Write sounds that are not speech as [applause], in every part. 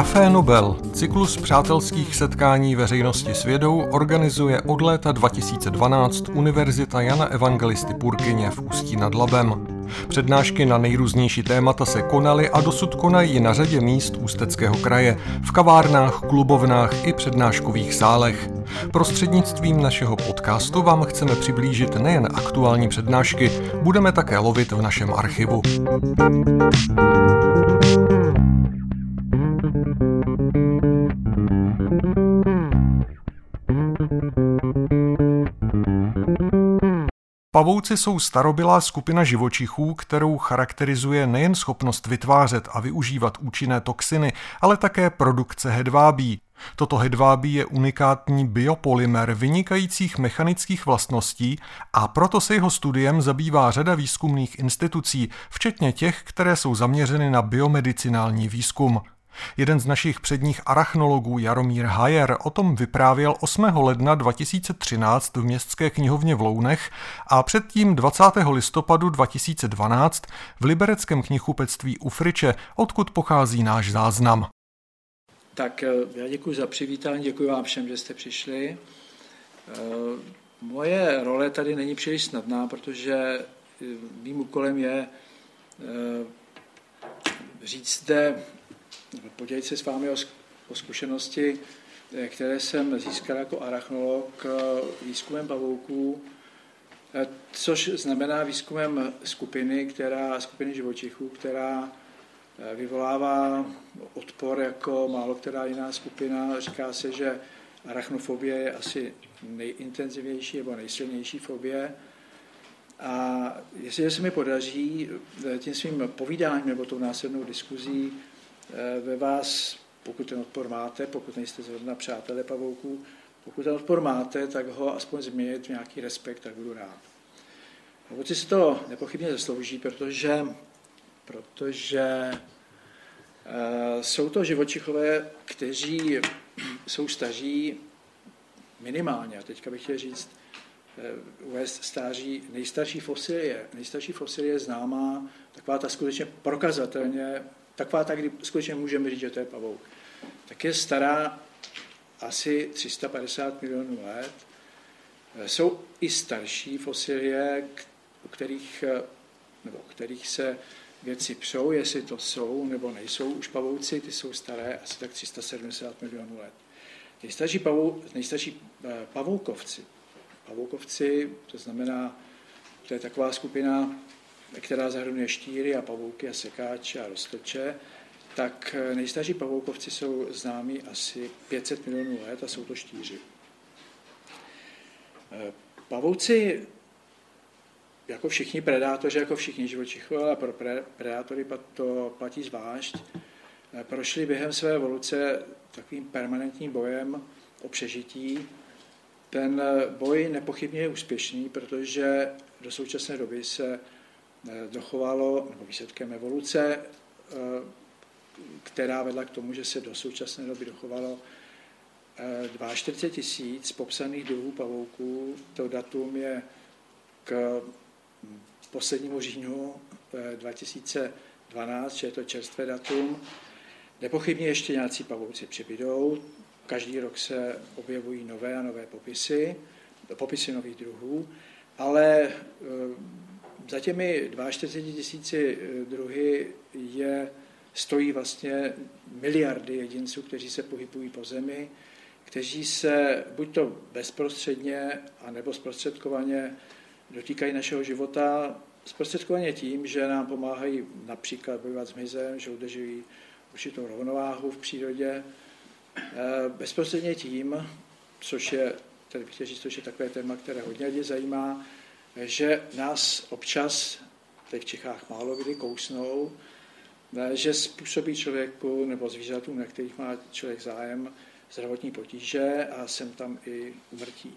Café Nobel, cyklus přátelských setkání veřejnosti s vědou, organizuje od léta 2012 Univerzita Jana Evangelisty Purkyně v Ústí nad Labem. Přednášky na nejrůznější témata se konaly a dosud konají na řadě míst Ústeckého kraje, v kavárnách, klubovnách i přednáškových sálech. Prostřednictvím našeho podcastu vám chceme přiblížit nejen aktuální přednášky, budeme také lovit v našem archivu. Pavouci jsou starobylá skupina živočichů, kterou charakterizuje nejen schopnost vytvářet a využívat účinné toxiny, ale také produkce hedvábí. Toto hedvábí je unikátní biopolymer vynikajících mechanických vlastností a proto se jeho studiem zabývá řada výzkumných institucí, včetně těch, které jsou zaměřeny na biomedicinální výzkum. Jeden z našich předních arachnologů Jaromír Hajer o tom vyprávěl 8. ledna 2013 v Městské knihovně v Lounech a předtím 20. listopadu 2012 v libereckém knihkupectví u Friče, odkud pochází náš záznam. Tak eh, já děkuji za přivítání, děkuji vám všem, že jste přišli. Eh, moje role tady není příliš snadná, protože eh, mým úkolem je říct zde podělit se s vámi o, o zkušenosti, eh, které jsem získal jako arachnolog eh, výzkumem pavouků, eh, což znamená výzkumem skupiny, která, skupiny živočichů, která vyvolává odpor jako málo která jiná skupina. Říká se, že arachnofobie je asi nejintenzivnější nebo nejsilnější fobie. A jestliže se mi podaří tím svým povídáním nebo tou následnou diskuzí ve vás, pokud ten odpor máte, pokud nejste zrovna přátelé pavouků, pokud ten odpor máte, tak ho aspoň změnit v nějaký respekt, tak budu rád. Pavouci si to nepochybně zaslouží, protože, protože uh, jsou to živočichové, kteří jsou staří minimálně, a teďka bych chtěl říct, uh, uvést stáří, nejstarší fosilie. Nejstarší fosilie známá, taková ta skutečně prokazatelně taková tak, kdy skutečně můžeme říct, že to je pavouk, tak je stará asi 350 milionů let. Jsou i starší fosilie, u kterých, nebo kterých se věci přou, jestli to jsou nebo nejsou už pavouci, ty jsou staré asi tak 370 milionů let. Nejstarší, pavou, nejstarší eh, pavoukovci, pavoukovci, to znamená, to je taková skupina která zahrnuje štíry a pavouky a sekáče a roztoče, tak eh, nejstarší pavoukovci jsou známí asi 500 milionů let a jsou to štíři. Eh, pavouci, jako všichni predátoři, jako všichni živočichové, ale pro predátory to platí zvlášť, eh, prošli během své evoluce takovým permanentním bojem o přežití. Ten boj nepochybně je úspěšný, protože do současné doby se dochovalo, nebo výsledkem evoluce, eh, která vedla k tomu, že se do současné doby dochovalo 42 eh, tisíc popsaných druhů pavouků. To datum je k poslednímu říjnu 2012, že je to čerstvé datum. Nepochybně ještě nějací pavouci přibydou. Každý rok se objevují nové a nové popisy, popisy nových druhů, ale za těmi 42 tisíci eh, druhy je, stojí vlastně miliardy jedinců, kteří se pohybují po zemi, kteří se buď to bezprostředně, anebo zprostředkovaně dotýkají našeho života, zprostředkovaně tím, že nám pomáhají například bojovat s mizem, že udržují určitou rovnováhu v přírodě, eh, bezprostředně tím, což je, říct, což je takové téma, které hodně lidí zajímá, že nás občas, teď v Čechách málo kdy, kousnou, že způsobí člověku nebo zvířatům, na kterých má člověk zájem, zdravotní potíže a sem tam i umrtí.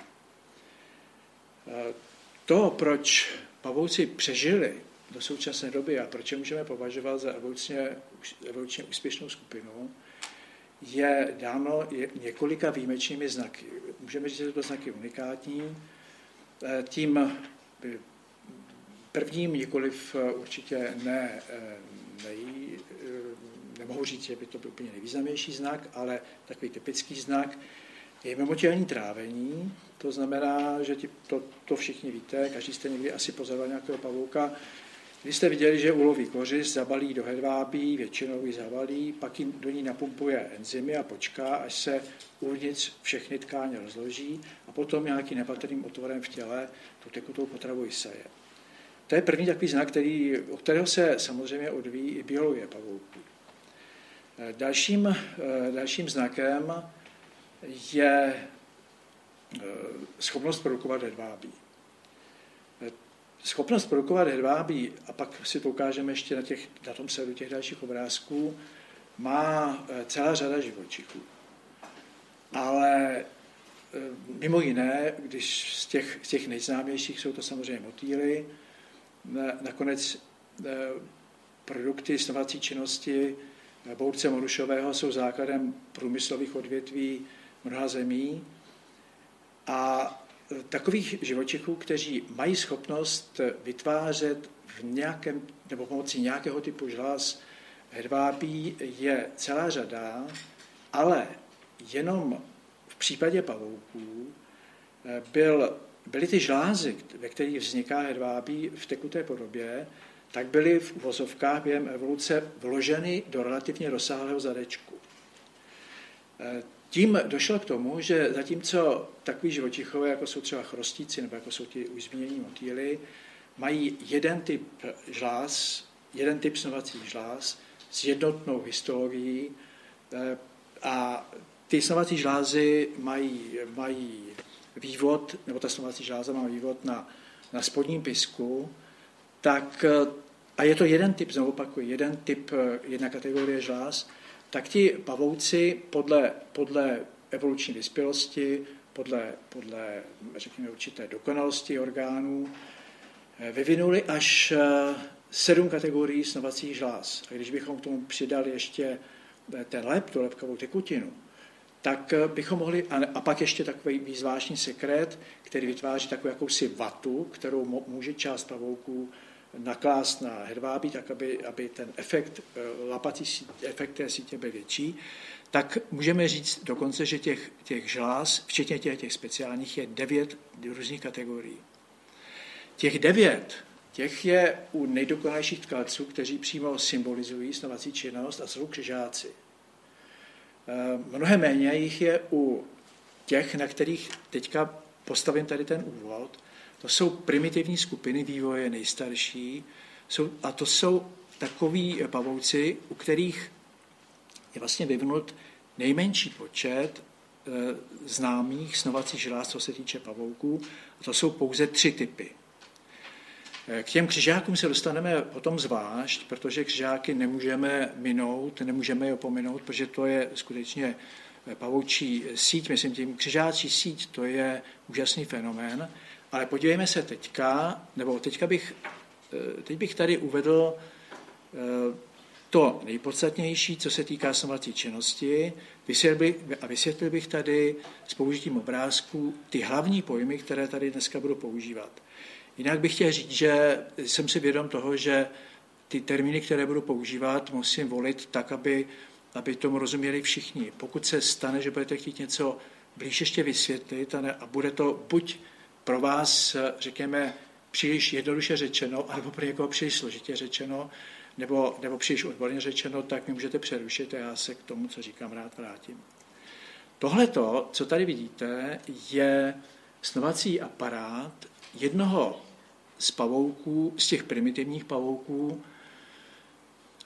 To, proč pavouci přežili do současné doby a proč je můžeme považovat za evolučně, evolučně úspěšnou skupinu, je dáno několika výjimečnými znaky. Můžeme říct, že to znaky unikátní. Tím Prvním nikoliv eh, určitě ne eh, nej, eh, nemohu říct, že by to byl úplně nejvýznamnější znak, ale takový typický znak je mimotělní trávení. To znamená, že to, to všichni víte, každý jste někdy asi pozoroval nějakého pavouka, když jste viděli, že uloví kořist, zabalí do hedvábí, většinou ji zabalí, pak jim do ní napumpuje enzymy a počká, až se uvnitř všechny tkáně rozloží a potom nějakým nepatrným otvorem v těle tu tekutou potravu seje. To je první takový znak, který, o kterého se samozřejmě odvíjí i biologie pavouků. Dalším, eh, dalším znakem je eh, schopnost produkovat hedvábí. Schopnost produkovat hedvábí, a pak si to ukážeme ještě na, těch, na tom sedu těch dalších obrázků, má eh, celá řada živočichů. Ale eh, mimo jiné, když z těch, z těch nejznámějších jsou to samozřejmě motýly, nakonec eh, produkty snovací činnosti bource morušového jsou základem průmyslových odvětví mnoha zemí a takových živočichů, kteří mají schopnost vytvářet v nějakém, nebo pomocí nějakého typu žláz hedvábí, je celá řada, ale jenom v případě pavouků eh, byl, byly ty žlázy, ve kterých vzniká hedvábí v tekuté podobě, tak byly v uvozovkách během evoluce vloženy do relativně rozsáhlého zadečku. Tím došlo k tomu, že zatímco takový živočichové, jako jsou třeba chrostíci nebo jako jsou ti už zmínění motýly, mají jeden typ žláz, jeden typ snovacích žláz s jednotnou histologií eh, a ty snovací žlázy mají, mají vývod, nebo ta snovací žláza má vývod na, na spodním pisku, tak eh, a je to jeden typ, znovu opakuju, jeden typ, eh, jedna kategorie žláz, tak ti pavouci podle, podle evoluční vyspělosti, podle, podle řekněme, určité dokonalosti orgánů, eh, vyvinuli až eh, sedm kategorií snovacích žláz. A když bychom k tomu přidali ještě eh, ten lep, tu lepkovou tekutinu, tak bychom mohli, a pak ještě takový zvláštní sekret, který vytváří takovou jakousi vatu, kterou může část pavouků naklást na hedvábí, tak aby, aby ten efekt, eh, lapací efekt té sítě byl větší, tak můžeme říct dokonce, že těch, těch žláz, včetně těch, těch speciálních, je devět různých kategorií. Těch devět, těch je u nejdokonalejších tkalců, kteří přímo symbolizují snovací činnost a jsou křižáci. Eh, mnohem méně jich je u těch, na kterých teďka postavím tady ten úvod, to jsou primitivní skupiny vývoje nejstarší jsou, a to jsou takoví pavouci, u kterých je vlastně vyvinut nejmenší počet e, známých snovacích žláz, co se týče pavouků. A to jsou pouze tři typy. E, k těm křižákům se dostaneme potom zvlášť, protože křižáky nemůžeme minout, nemůžeme je opominout, protože to je skutečně pavoučí síť, myslím tím křižáčí síť, to je úžasný fenomén. Ale podívejme se teďka, nebo teďka bych, eh, teď bych tady uvedl eh, to nejpodstatnější, co se týká somací činnosti, a vysvětlil bych tady s použitím obrázků ty hlavní pojmy, které tady dneska budu používat. Jinak bych chtěl říct, že jsem si vědom toho, že ty termíny, které budu používat, musím volit tak, aby, aby tomu rozuměli všichni. Pokud se stane, že budete chtít něco blíž ještě vysvětlit a, ne, a bude to buď pro vás, řekněme, příliš jednoduše řečeno, anebo pro někoho příliš složitě řečeno, nebo, nebo příliš odborně řečeno, tak mi můžete přerušit a já se k tomu, co říkám, rád vrátím. Tohle, co tady vidíte, je snovací aparát jednoho z pavouků, z těch primitivních pavouků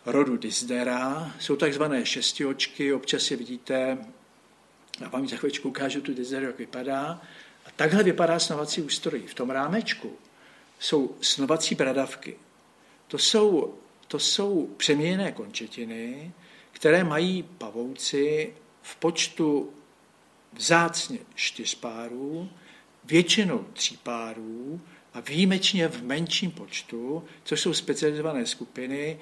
rodu Disdera. Jsou takzvané šestiočky, občas je vidíte, já vám za chvíličku ukážu tu Disderu, jak vypadá. Takhle vypadá snovací ústroj. V tom rámečku jsou snovací bradavky. To jsou, to jsou přeměněné končetiny, které mají pavouci v počtu vzácně čtyř párů, většinou tří párů a výjimečně v menším počtu, což jsou specializované skupiny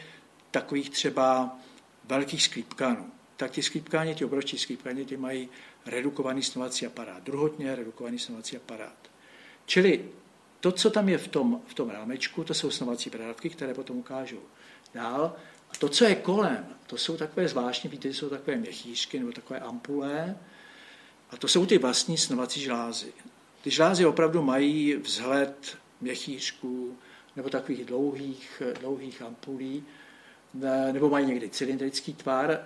takových třeba velkých sklípkanů. Tak ti sklípkáni, ti obrovští sklípkáni, ty mají redukovaný snovací aparát, druhotně redukovaný snovací aparát. Čili to, co tam je v tom, v tom rámečku, to jsou snovací bradavky, které potom ukážu dál. A to, co je kolem, to jsou takové zvláštní, víte, jsou takové měchýřky nebo takové ampule, a to jsou ty vlastní snovací žlázy. Ty žlázy opravdu mají vzhled měchýřků nebo takových dlouhých, dlouhých ampulí, nebo mají někdy cylindrický tvar.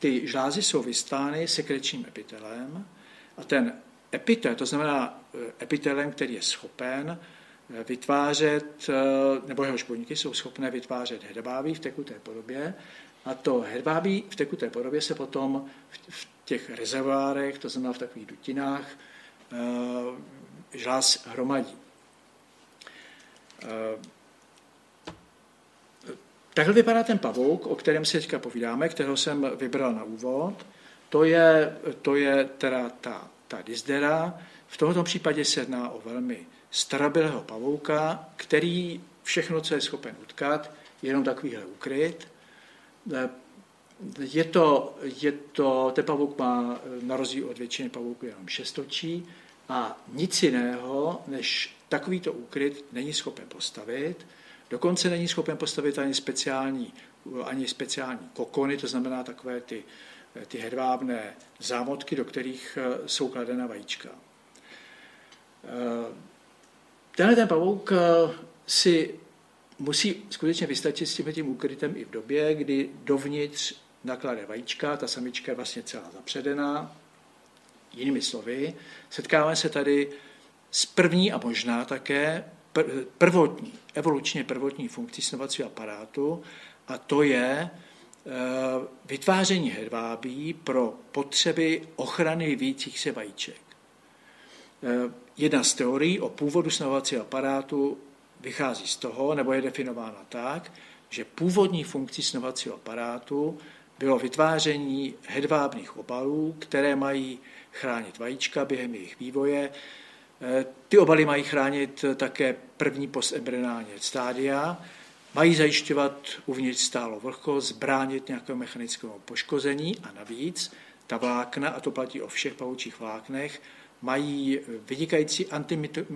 Ty žlázy jsou vystány sekrečním epitelem a ten epitel, to znamená eh, epitelem, který je schopen eh, vytvářet, eh, nebo jeho šponíky jsou schopné vytvářet hedvábí v tekuté podobě a to hedvábí v tekuté podobě se potom v těch rezervoárech, to znamená v takových dutinách, žláz hromadí. Takhle vypadá ten pavouk, o kterém si teďka povídáme, kterého jsem vybral na úvod. To je, to je teda ta, ta dizdera. V tomto případě se jedná o velmi starobylého pavouka, který všechno, co je schopen utkat, je jenom takovýhle ukryt. Je to, je to, ten pavouk má na rozdíl od většiny pavouků jenom šestočí a nic jiného než takovýto úkryt není schopen postavit. Dokonce není schopen postavit ani speciální, ani speciální kokony, to znamená takové ty, ty hedvábné zámotky, do kterých eh, jsou kladena vajíčka. Eh, tenhle ten pavouk eh, si musí skutečně vystačit s tím, tím úkrytem i v době, kdy dovnitř naklade vajíčka, ta samička je vlastně celá zapředená. Jinými slovy, setkáváme se tady s první a možná také prvotní, evolučně prvotní funkcí snovacího aparátu a to je eh, vytváření hedvábí pro potřeby ochrany vyvíjících se vajíček. Eh, jedna z teorií o původu snovacího aparátu vychází z toho, nebo je definována tak, že původní funkcí snovacího aparátu bylo vytváření hedvábných obalů, které mají chránit vajíčka během jejich vývoje, ty obaly mají chránit také první postembryonální stádia, mají zajišťovat uvnitř stálo vlhkost, zbránit nějakého mechanického poškození a navíc ta vlákna, a to platí o všech pavoučích vláknech, mají vynikající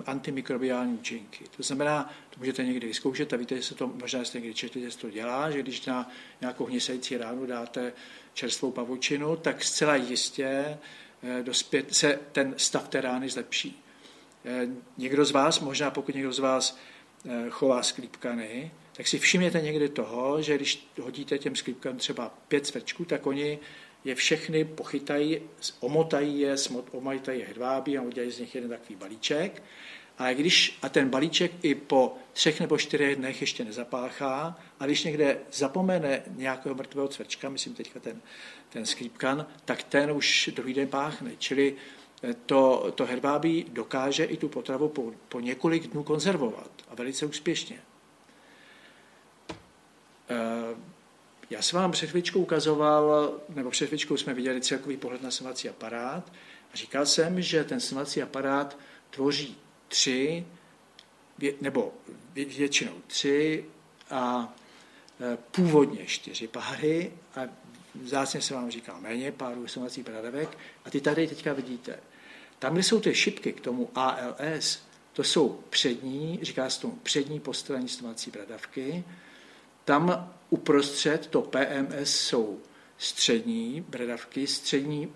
antimikrobiální účinky. To znamená, to můžete někdy vyzkoušet a víte, že se to možná jste někdy četli, že se to dělá, že když na nějakou hnisající ránu dáte čerstvou pavučinu, tak zcela jistě eh, dospět, se ten stav té rány zlepší. Eh, někdo z vás, možná pokud někdo z vás eh, chová sklípkany, tak si všimněte někdy toho, že když hodíte těm sklípkám třeba pět cvrčků, tak oni je všechny pochytají, omotají je, omotají je hedvábí a udělají z nich jeden takový balíček. A když a ten balíček i po třech nebo čtyřech dnech ještě nezapáchá, a když někde zapomene nějakého mrtvého cvrčka, myslím teďka ten, ten sklípkan, tak ten už druhý den páchne. Čili to, to herbábí dokáže i tu potravu po, po několik dnů konzervovat a velice úspěšně. Eh, já jsem vám před chvíličkou ukazoval, nebo před chvíličkou jsme viděli celkový pohled na snovací aparát a říkal jsem, že ten snovací aparát tvoří tři, nebo většinou tři a eh, původně čtyři páry a vzácně se vám říká méně párů snovacích bradavek a ty tady teďka vidíte. Tam, kde jsou ty šipky k tomu ALS, to jsou přední, říká se tomu přední postranní stomací bradavky. Tam uprostřed to PMS jsou střední bradavky, střední,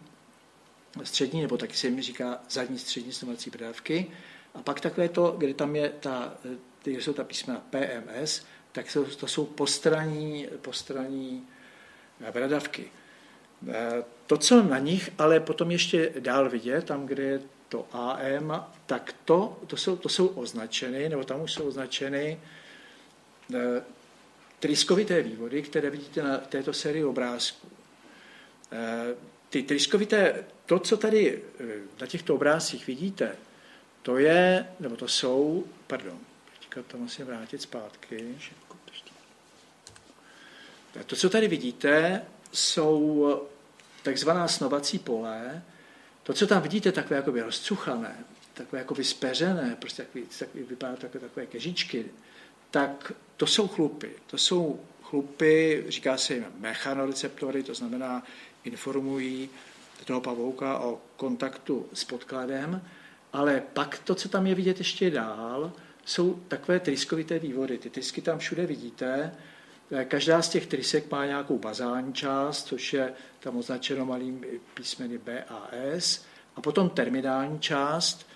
střední nebo taky se jim říká zadní střední stomací bradavky. A pak takové to, kde tam je ta, kde jsou ta písmena PMS, tak to jsou postranní, postranní bradavky. To, co na nich ale potom ještě dál vidět, tam, kde je to AM, tak to, to, jsou, to jsou označeny, nebo tam už jsou označeny eh, tryskovité vývody, které vidíte na této sérii obrázků. Eh, ty tryskovité, to, co tady eh, na těchto obrázcích vidíte, to je, nebo to jsou, pardon, teďka to musím vrátit zpátky. To, co tady vidíte, jsou takzvaná snovací pole. To, co tam vidíte, takové jakoby rozcuchané, takové jakoby speřené, prostě takový, takový, vypadá takové, takové kežičky, tak to jsou chlupy. To jsou chlupy, říká se jim mechanoreceptory, to znamená informují toho pavouka o kontaktu s podkladem, ale pak to, co tam je vidět ještě dál, jsou takové tryskovité vývody. Ty trysky tam všude vidíte, Každá z těch trysek má nějakou bazální část, což je tam označeno malým písmeny B a S, a potom terminální část.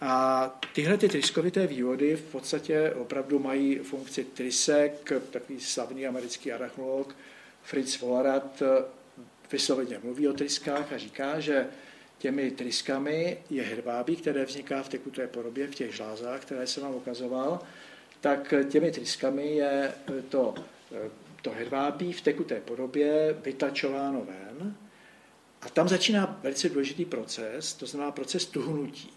A tyhle ty tryskovité vývody v podstatě opravdu mají funkci trysek, takový slavný americký arachnolog Fritz Vollarat vysloveně mluví o tryskách a říká, že těmi tryskami je hedvábí, které vzniká v tekuté podobě v těch žlázách, které jsem vám ukazoval, tak těmi tryskami je to, to hedvábí v tekuté podobě vytačováno ven a tam začíná velice důležitý proces, to znamená proces tuhnutí.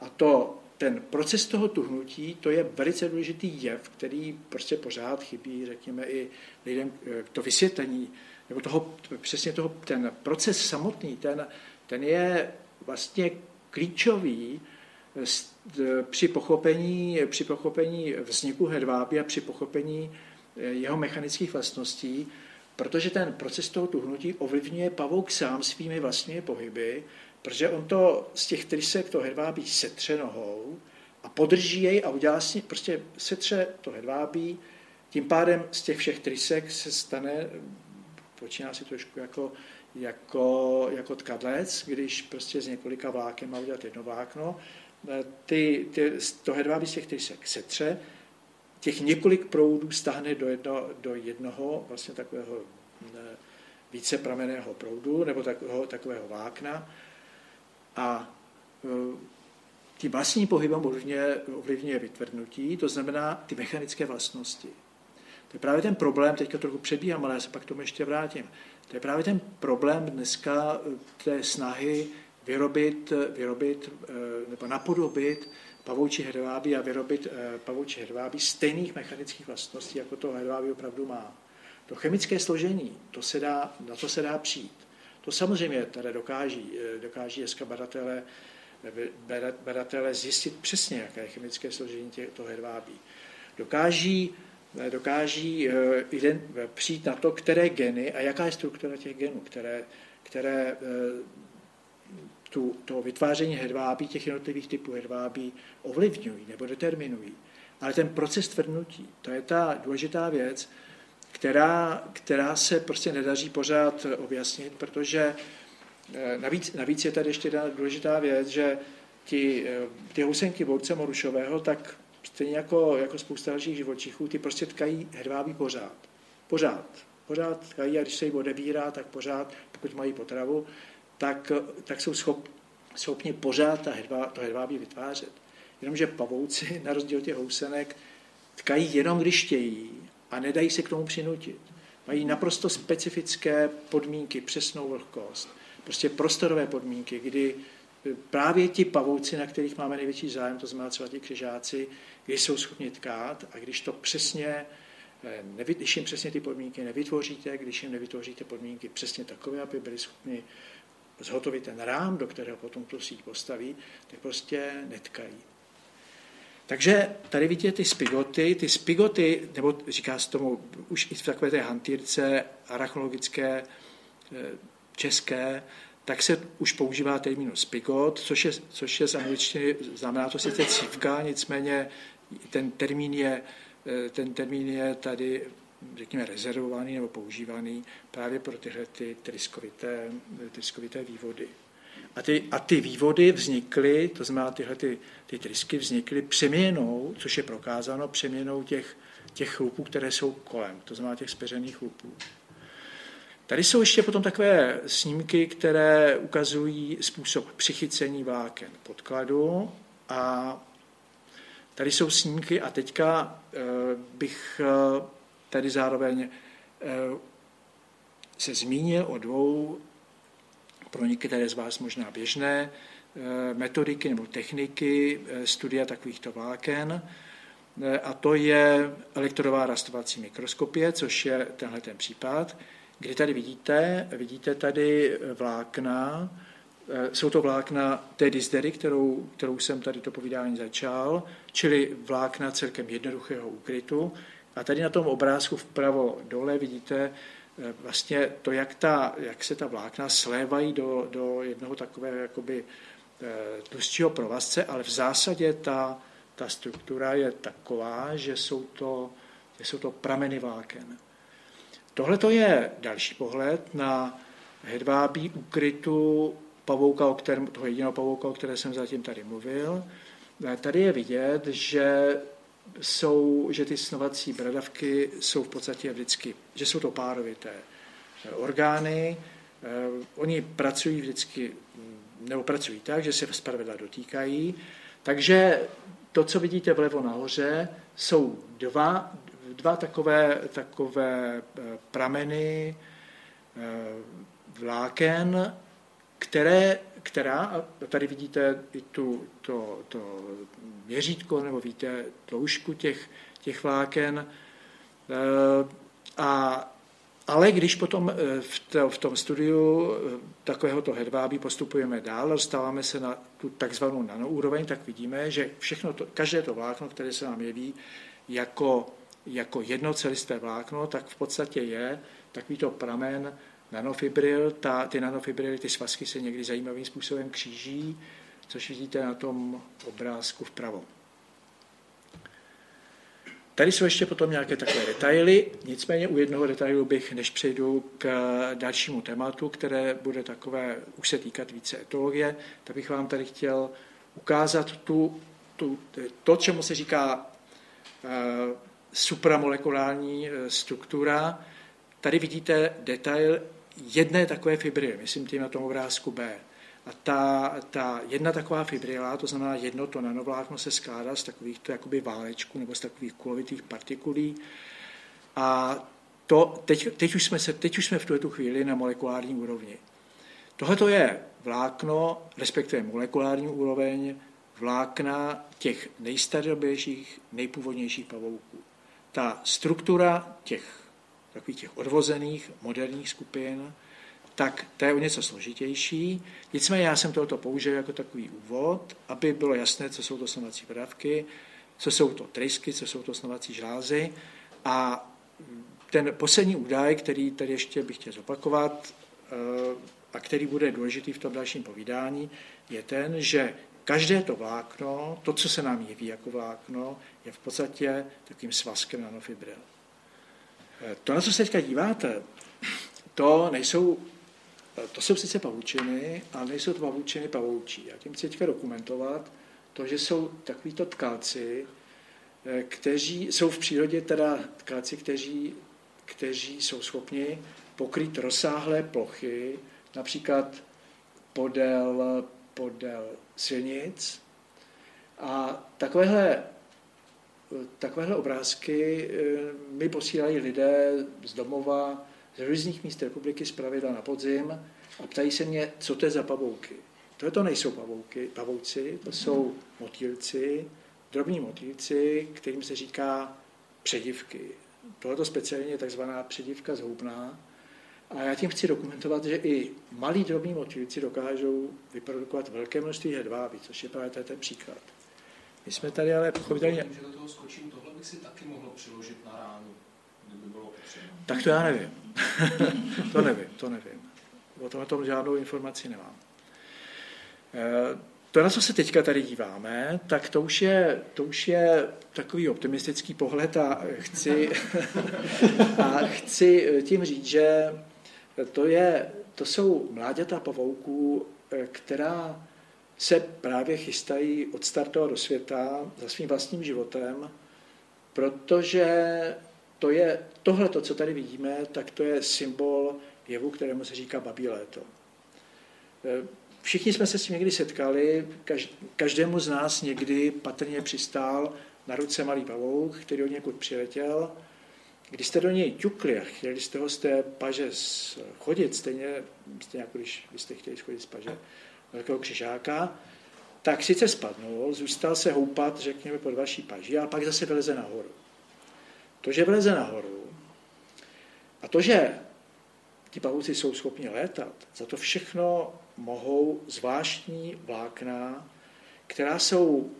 A to, ten proces toho tuhnutí, to je velice důležitý jev, který prostě pořád chybí, řekněme, i lidem to vysvětlení, nebo toho, přesně toho, ten proces samotný, ten, ten je vlastně klíčový při pochopení, při pochopení vzniku hedváby a při pochopení eh, jeho mechanických vlastností, protože ten proces toho tuhnutí ovlivňuje pavouk sám svými vlastními pohyby, protože on to z těch trysek to hedvábí setře nohou a podrží jej a udělá si, prostě setře to hedvábí, tím pádem z těch všech trysek se stane, počíná si trošku jako jako, jako tkadlec, když prostě z několika vláken má udělat jedno vlákno. E, ty, ty, to hedvábí z těch trysek setře, těch několik proudů stáhne do, jedno, do jednoho vlastně takového e, více prameného proudu nebo takového, takového vlákna a e, tím vlastním pohybem ovlivňuje, ovlivňuje vytvrdnutí, to znamená ty mechanické vlastnosti. To je právě ten problém, teďka trochu předbíhám, ale já se pak k tomu ještě vrátím. To je právě ten problém dneska eh, té snahy vyrobit, vyrobit eh, nebo napodobit pavoučí hedvábí a vyrobit pavoučí hedvábí stejných mechanických vlastností, jako to hedvábí opravdu má. To chemické složení, to se dá, na to se dá přijít. To samozřejmě tady dokáží, dokáží dneska badatelé, badatelé zjistit přesně, jaké je chemické složení těchto hedvábí. Dokáží dokáží eh, přijít na to, které geny a jaká je struktura těch genů, které, které eh, tu, to vytváření hedvábí, těch jednotlivých typů hedvábí ovlivňují nebo determinují. Ale ten proces tvrdnutí, to je ta důležitá věc, která, která se prostě nedaří pořád objasnit, protože eh, navíc, navíc je tady ještě jedna důležitá věc, že ti, ty housenky borce Morušového, tak stejně jako, jako spousta dalších živočichů, ty prostě tkají hedvábí pořád. Pořád. Pořád tkají a když se jim odebírá, tak pořád, pokud mají potravu, tak, tak jsou schop, schopni pořád ta hedvá, to hedvábí vytvářet. Jenomže pavouci, [laughs] na rozdíl těch housenek, tkají jenom, když chtějí a nedají se k tomu přinutit. Mají naprosto specifické podmínky, přesnou vlhkost, prostě prostorové podmínky, kdy právě ti pavouci, na kterých máme největší zájem, to znamená třeba ti křižáci, když jsou schopni tkát a když to přesně, eh, když jim přesně ty podmínky nevytvoříte, když jim nevytvoříte podmínky přesně takové, aby byli schopni zhotovit ten rám, do kterého potom tu síť postaví, tak prostě netkají. Takže tady vidíte ty spigoty. Ty spigoty, nebo říká se tomu už i v takové té hantýrce arachnologické eh, české, tak se už používá termín spigot, což je, což je z angličtiny, znamená to sice cívka, nicméně ten termín je, eh, ten termín je tady řekněme, rezervovaný nebo používaný právě pro tyhle ty tryskovité, tryskovité vývody. A ty, a ty vývody vznikly, to znamená tyhle ty, ty trysky vznikly přeměnou, což je prokázáno, přeměnou těch, těch chlupů, které jsou kolem, to znamená těch speřených chlupů. Tady jsou ještě potom takové snímky, které ukazují způsob přichycení vláken podkladu a tady jsou snímky a teďka eh, bych eh, tady zároveň eh, se zmínil o dvou pro některé z vás možná běžné metodiky nebo techniky studia takovýchto vláken. A to je elektrodová rastovací mikroskopie, což je tenhle ten případ, kdy tady vidíte, vidíte tady vlákna, eh, jsou to vlákna té dizdery, kterou, kterou jsem tady to povídání začal, čili vlákna celkem jednoduchého úkrytu. A tady na tom obrázku vpravo dole vidíte eh, vlastně to, jak, ta, jak se ta vlákna slévají do, do jednoho takového jakoby eh, tlustšího provazce, ale v zásadě ta, ta struktura je taková, že jsou to, že jsou to prameny vláken. Tohle to je další pohled na hedvábí ukrytu pavouka, o kterém, toho jediného pavouka, o které jsem zatím tady mluvil. Tady je vidět, že jsou, že ty snovací bradavky jsou v podstatě vždycky, že jsou to párovité orgány. Eh, oni pracují vždycky, nebo pracují tak, že se zpravidla dotýkají. Takže to, co vidíte vlevo nahoře, jsou dva, dva takové, takové eh, prameny eh, vláken, které, která, tady vidíte i tu, to, to měřítko, nebo víte tloušku těch, těch vláken, eh, a, ale když potom v, to, v tom studiu takovéhoto hedvábí postupujeme dál, dostáváme se na tu takzvanou nanoúroveň, tak vidíme, že všechno to, každé to vlákno, které se nám jeví jako jako jednocelistvé vlákno, tak v podstatě je takovýto pramen nanofibril. Ta, ty nanofibrily, ty svazky se někdy zajímavým způsobem kříží, což vidíte na tom obrázku vpravo. Tady jsou ještě potom nějaké takové detaily, nicméně u jednoho detailu bych, než přejdu k dalšímu tématu, které bude takové, už se týkat více etologie, tak bych vám tady chtěl ukázat tu, tu, to, čemu se říká eh, supramolekulární eh, struktura. Tady vidíte detail jedné takové fibrily, myslím tím na tom obrázku B. Ta, ta jedna taková fibrila, to znamená jedno to nanovlákno, se skládá z takovýchto jakoby válečků nebo z takových kulovitých partikulí. A to, teď, teď, už jsme se, teď už jsme v tuto chvíli na molekulární úrovni. Tohle je vlákno, respektive molekulární úroveň vlákna těch nejstarobějších, nejpůvodnějších pavouků ta struktura těch takových těch odvozených moderních skupin, tak to je o něco složitější. Nicméně já jsem tohoto použil jako takový úvod, aby bylo jasné, co jsou to snovací podávky, co jsou to trysky, co jsou to snovací žlázy. A ten poslední údaj, který tady ještě bych chtěl zopakovat eh, a který bude důležitý v tom dalším povídání, je ten, že každé to vlákno, to, co se nám jeví jako vlákno, je v podstatě takovým svazkem nanofibril. Eh, to, na co se teďka díváte, to nejsou, to jsou sice pavučiny, ale nejsou to pavučiny pavoučí. Já tím chci teďka dokumentovat to, že jsou takovýto tkalci, eh, kteří jsou v přírodě teda tkalci, kteří, kteří jsou schopni pokrýt rozsáhlé plochy, například podél, podél silnic. A takovéhle takovéhle obrázky eh, mi posílají lidé z domova, z různých míst republiky z pravidla na podzim a ptají se mě, co to je za pavouky. Tohle to nejsou pavouky, pavouci, to jsou motýlci, drobní motýlci, kterým se říká předivky. Tohle speciálně je takzvaná předivka zhoubná. A já tím chci dokumentovat, že i malí drobní motýlci dokážou vyprodukovat velké množství hedvábí, což je právě ten příklad. My jsme tady ale pochopitelně... Že do toho skočím, tohle bych si taky mohl přiložit na ránu, kdyby bylo potřeba. Tak to já nevím. [laughs] to nevím, to nevím. O tom, tom žádnou informaci nemám. Eh, to, na co se teďka tady díváme, tak to už je, to už je takový optimistický pohled a chci, [laughs] a chci tím říct, že to, je, to jsou mláďata pavouků, eh, která se právě chystají odstartovat do světa za svým vlastním životem, protože to je tohle, co tady vidíme, tak to je symbol jevu, kterému se říká babí léto. E, všichni jsme se s tím někdy setkali, každému z nás někdy patrně přistál na ruce malý pavouk, který od někud přiletěl. Když jste do něj ťukli a chtěli jste ho z té paže chodit, stejně, stejně jako když byste chtěli schodit z paže, velkého křižáka, tak sice spadnul, zůstal se houpat, řekněme, pod vaší paží, a pak zase vyleze nahoru. To, že vyleze nahoru a to, že ti pavouci jsou schopni létat, za to všechno mohou zvláštní vlákna, která jsou,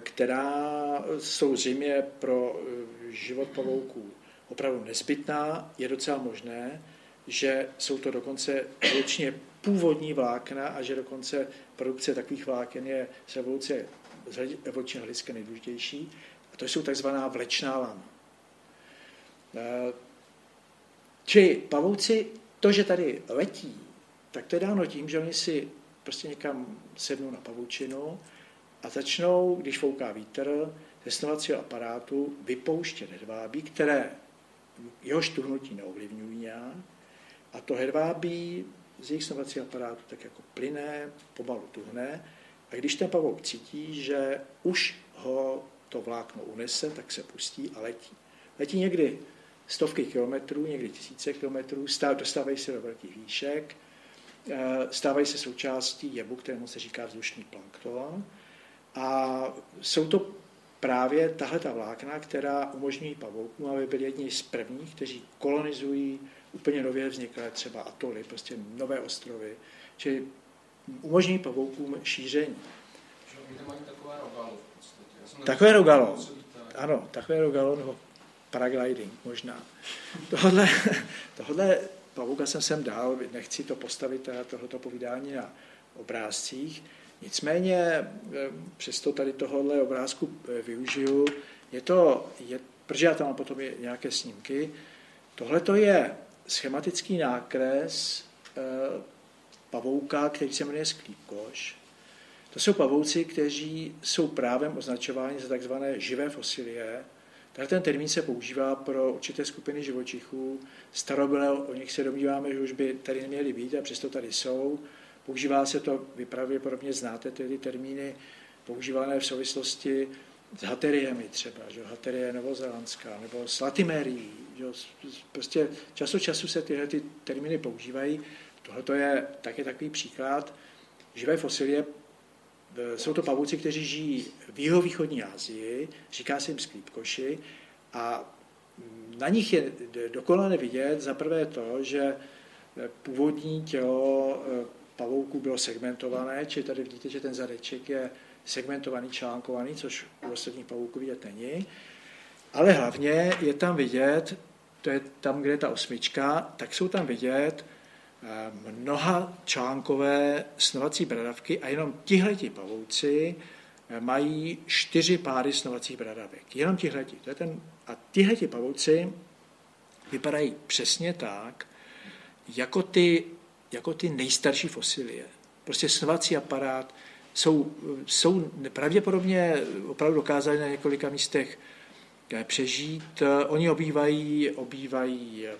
která jsou zimě pro eh, život pavouků opravdu nezbytná, je docela možné, že jsou to dokonce většině původní vlákna a že dokonce produkce takových vláken je z evoluce z evolučního hlediska nejdůležitější. To jsou takzvaná vlečná lana. E, Čili pavouci, to, že tady letí, tak to je dáno tím, že oni si prostě někam sednou na pavučinu a začnou, když fouká vítr, ze snovacího aparátu vypouštět hedvábí, které jehož tuhnutí neovlivňují nějak, a to hedvábí z jejich snovacího aparátu tak jako plyne, pomalu tuhne, a když ten pavouk cítí, že už ho to vlákno unese, tak se pustí a letí. Letí někdy stovky kilometrů, někdy tisíce kilometrů, dostávají se do velkých výšek, eh, stávají se součástí jebu, kterému se říká vzdušný plankton. A jsou to právě tahle ta vlákna, která umožňují pavoukům, aby byli jedni z prvních, kteří kolonizují úplně nově vzniklé třeba atoly, prostě nové ostrovy, čili umožní pavoukům šíření. Takové rogalo. Ano, takové rogalo, nebo paragliding možná. Tohle, [laughs] tohle pavouka jsem sem dal, nechci to postavit, tohoto povídání na obrázcích. Nicméně eh, přesto tady tohohle obrázku eh, využiju. Je to, je, protože já tam mám potom nějaké snímky, tohle to je schematický nákres eh, pavouka, který se jmenuje sklípkoš. To jsou pavouci, kteří jsou právem označováni za takzvané živé fosilie. Tady ten termín se používá pro určité skupiny živočichů. Starobylé, o nich se domníváme, že už by tady neměly být a přesto tady jsou. Používá se to, vy pravděpodobně znáte tedy termíny používané v souvislosti s hateriemi třeba, že haterie novozelandská, nebo s latimerií. Že? Prostě čas od času se tyhle ty termíny používají. Tohle je taky takový příklad. Živé fosilie jsou to pavouci, kteří žijí v jihovýchodní Asii, říká se jim sklípkoši a na nich je dokonale vidět za prvé to, že původní tělo e, pavouků bylo segmentované, či tady vidíte, že ten zadeček je segmentovaný, článkovaný, což u ostatních pavouků vidět není. Ale hlavně je tam vidět, to je tam, kde je ta osmička, tak jsou tam vidět eh, mnoha článkové snovací bradavky a jenom tihleti pavouci eh, mají čtyři páry snovacích bradavek. Jenom tihleti. To je ten, a tihleti pavouci vypadají přesně tak, jako ty jako ty nejstarší fosilie. Prostě snovací aparát jsou, jsou pravděpodobně opravdu dokázali na několika místech eh, přežít. Oni obývají, obývají eh,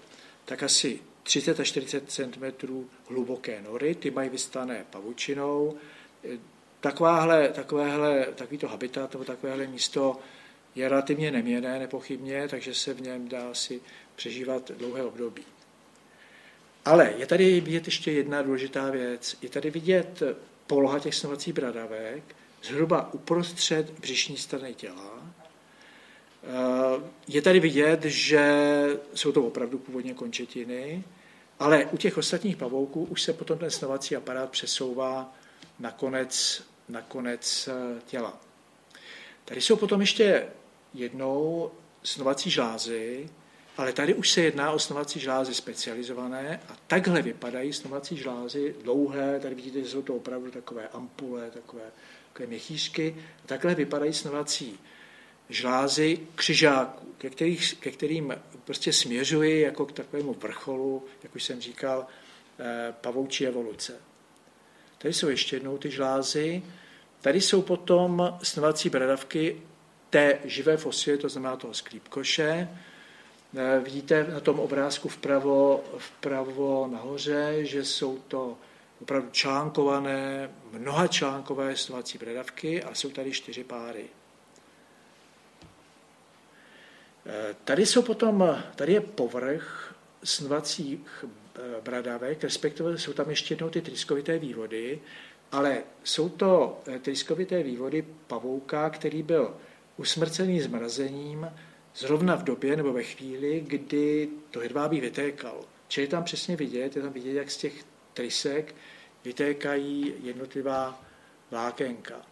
tak asi 30 až 40 cm hluboké nory, ty mají vystané pavučinou. Eh, takováhle, takovéhle, takovýto habitat nebo takovéhle místo je relativně neměné, nepochybně, takže se v něm dá si přežívat dlouhé období. Ale je tady vidět ještě jedna důležitá věc. Je tady vidět poloha těch snovacích bradavek zhruba uprostřed břišní strany těla. Eh, je tady vidět, že jsou to opravdu původně končetiny, ale u těch ostatních pavouků už se potom ten snovací aparát přesouvá na konec, na konec eh, těla. Tady jsou potom ještě jednou snovací žlázy, ale tady už se jedná o snovací žlázy specializované a takhle vypadají snovací žlázy dlouhé, tady vidíte, že jsou to opravdu takové ampule, takové, takové měchýšky. Takhle vypadají snovací žlázy křižáků, ke, kterých, ke kterým prostě směřuji jako k takovému vrcholu, jak už jsem říkal, eh, pavoučí evoluce. Tady jsou ještě jednou ty žlázy. Tady jsou potom snovací bradavky té živé fosilie, to znamená toho sklípkoše, Eh, vidíte na tom obrázku vpravo, vpravo nahoře, že jsou to opravdu článkované, mnoha článkové stovací bradavky a jsou tady čtyři páry. Eh, tady jsou potom, tady je povrch snovacích eh, bradavek, respektive jsou tam ještě jednou ty tryskovité vývody, ale jsou to tryskovité vývody pavouka, který byl usmrcený zmrazením zrovna v době nebo ve chvíli, kdy to hedvábí vytékal. Čili je tam přesně vidět, je tam vidět, jak z těch trysek vytékají jednotlivá vlákenka.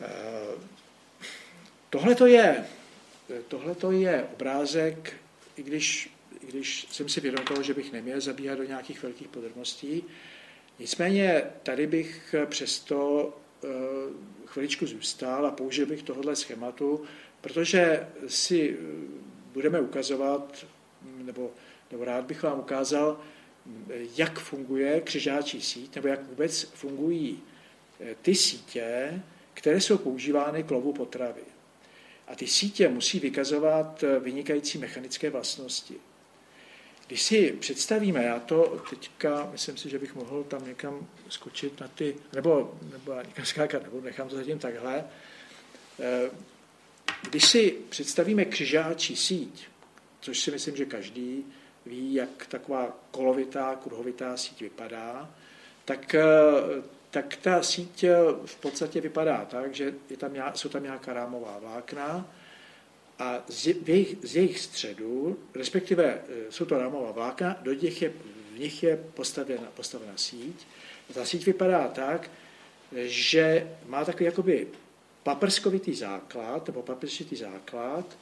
Eh, tohle to je, tohle to je obrázek, i když, i když jsem si vědom toho, že bych neměl zabíhat do nějakých velkých podrobností, nicméně tady bych přesto eh, chviličku zůstal a použil bych tohle schématu protože si eh, budeme ukazovat nebo, nebo rád bych vám ukázal, jak funguje křižáčí síť, nebo jak vůbec fungují eh, ty sítě, které jsou používány k lovu potravy. A ty sítě musí vykazovat eh, vynikající mechanické vlastnosti. Když si představíme, já to teďka, myslím si, že bych mohl tam někam skočit na ty, nebo, nebo někam skákat, nebo nechám to zatím takhle. Eh, když si představíme křižáčí síť, což si myslím, že každý ví, jak taková kolovitá, kruhovitá síť vypadá, tak, eh, tak ta síť v podstatě vypadá tak, že je tam, jsou tam nějaká rámová vlákna, a z jejich, z jejich středu, respektive e, jsou to rámová vlákna, do nich je, v nich je postavena, postavena síť. A ta síť vypadá tak, že má takový jakoby paprskovitý základ, nebo paprskovitý základ,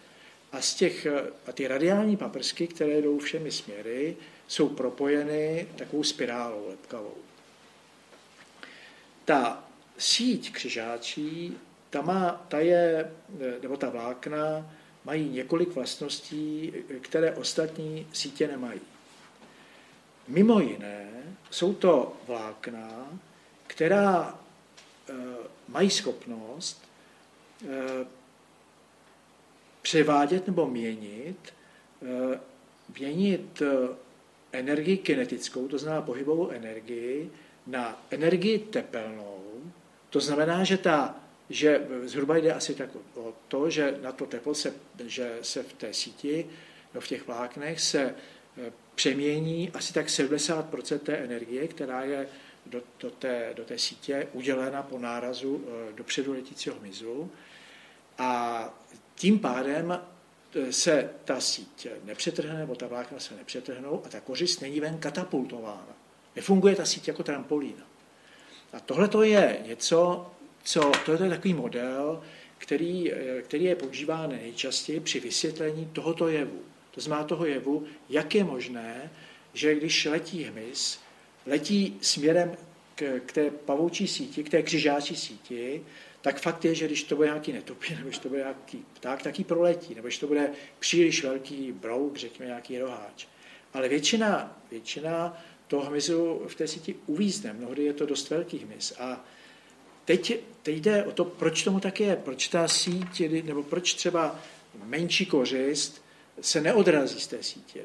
a, z těch, e, a ty radiální paprsky, které jdou všemi směry, jsou propojeny takovou spirálou lepkavou. Ta síť křižáčí, ta, má, ta je, nebo ta vlákna, mají několik vlastností, které ostatní sítě nemají. Mimo jiné jsou to vlákna, která e, mají schopnost e, převádět nebo měnit, e, měnit energii kinetickou, to znamená pohybovou energii, na energii tepelnou. To znamená, že ta že zhruba jde asi tak o to, že na to teplo se, že se v té síti, no v těch vláknech se e, přemění asi tak 70% té energie, která je do, do, té, do té sítě udělena po nárazu e, do předu letícího hmyzu. A tím pádem e, se ta síť nepřetrhne, nebo ta vlákna se nepřetrhnou a ta kořist není ven katapultována. Nefunguje ta síť jako trampolína. A tohle to je něco, co, to je takový model, který, který je používán nejčastěji při vysvětlení tohoto jevu. To znamená toho jevu, jak je možné, že když letí hmyz, letí směrem k, k té pavoučí síti, k té křižáčí síti, tak fakt je, že když to bude nějaký netopí, [laughs] nebo když to bude nějaký pták, tak ji proletí, nebo když to bude příliš velký brouk, řekněme nějaký roháč. Ale většina, většina toho hmyzu v té síti uvízne, mnohdy je to dost velký hmyz. A Teď, teď jde o to, proč tomu tak je, proč ta síť, nebo proč třeba menší kořist se neodrazí z té sítě.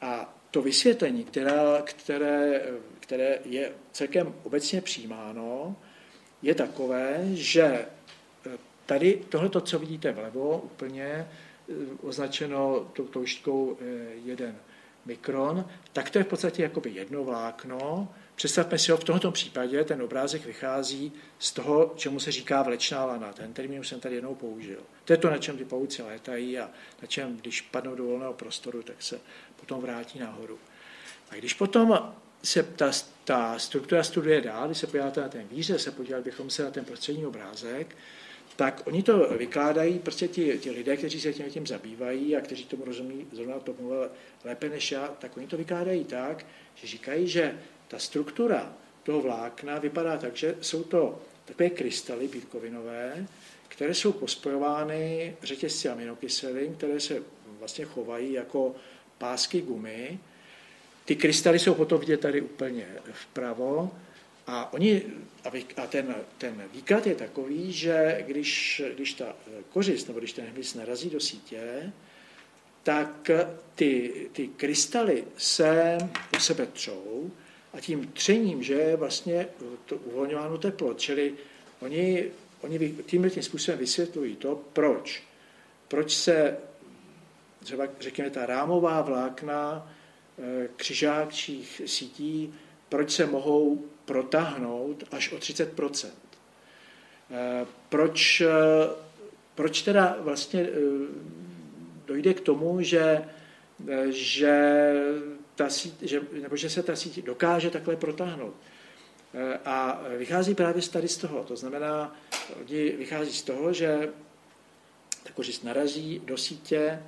A to vysvětlení, která, které, které je celkem obecně přijímáno, je takové, že tady tohleto, co vidíte vlevo, úplně eh, označeno tou touštkou 1 eh, mikron, tak to je v podstatě jakoby jedno vlákno, Představme si ho, v tomto případě ten obrázek vychází z toho, čemu se říká vlečná lana. Ten termín už jsem tady jednou použil. To je to, na čem ty pavouci létají a na čem, když padnou do volného prostoru, tak se potom vrátí nahoru. A když potom se ta, ta struktura studuje dál, když se podíváte na ten víře, se podívali bychom se na ten prostřední obrázek, tak oni to vykládají, prostě ti, ti lidé, kteří se tím, tím zabývají a kteří tomu rozumí zrovna tomu lépe než já, tak oni to vykládají tak, že říkají, že ta struktura toho vlákna vypadá tak, že jsou to takové krystaly bílkovinové, které jsou pospojovány řetězci aminokyselin, které se vlastně chovají jako pásky gumy. Ty krystaly jsou potom vidět tady úplně vpravo a, oni, a ten, ten výklad je takový, že když, když ta kořist nebo když ten hmyz narazí do sítě, tak ty, ty krystaly se u sebe třou a tím třením, že je vlastně to uvolňováno teplo. Čili oni, oni tímhle tím způsobem vysvětlují to, proč. Proč se třeba, řekněme, ta rámová vlákna eh, křižáčích sítí, proč se mohou protáhnout až o 30 eh, proč, eh, proč teda vlastně dojde k tomu, že, že ta síť, že, nebo že se ta síť dokáže takhle protáhnout. A vychází právě z tady z toho. To znamená, oni vychází z toho, že ta kořist narazí do sítě,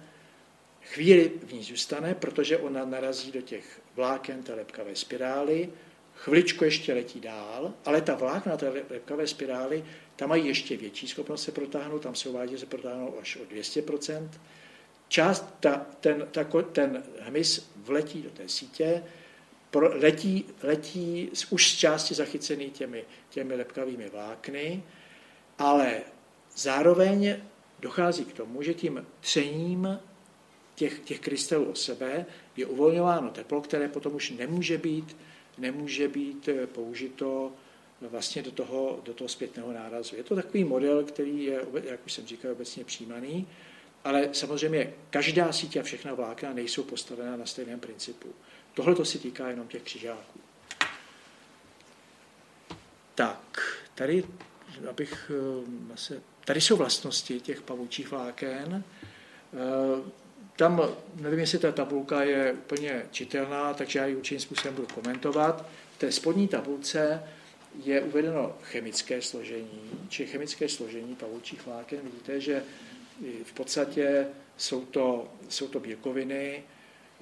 chvíli v ní zůstane, protože ona narazí do těch vláken té lepkavé spirály, chviličku ještě letí dál, ale ta vlákna té lepkavé spirály, tam mají ještě větší schopnost se protáhnout, tam se uvádí, že se protáhnou až o 200%, část, ta, ten, ta, ten hmyz vletí do té sítě, pro, letí, letí už z části zachycený těmi, těmi lepkavými vlákny, ale zároveň dochází k tomu, že tím třením těch, těch krystalů o sebe je uvolňováno teplo, které potom už nemůže být, nemůže být eh, použito vlastně do toho, do toho zpětného nárazu. Je to takový model, který je, jak už jsem říkal, obecně přijímaný, ale samozřejmě každá síť a všechna vlákna nejsou postavená na stejném principu. Tohle to se týká jenom těch křižáků. Tak, tady, abych, eh, tady jsou vlastnosti těch pavoučích vláken. Eh, tam, nevím, jestli ta tabulka je úplně čitelná, takže já ji určitým způsobem budu komentovat. V té spodní tabulce je uvedeno chemické složení, či chemické složení pavoučích vláken. Vidíte, že v podstatě jsou to, jsou to bílkoviny,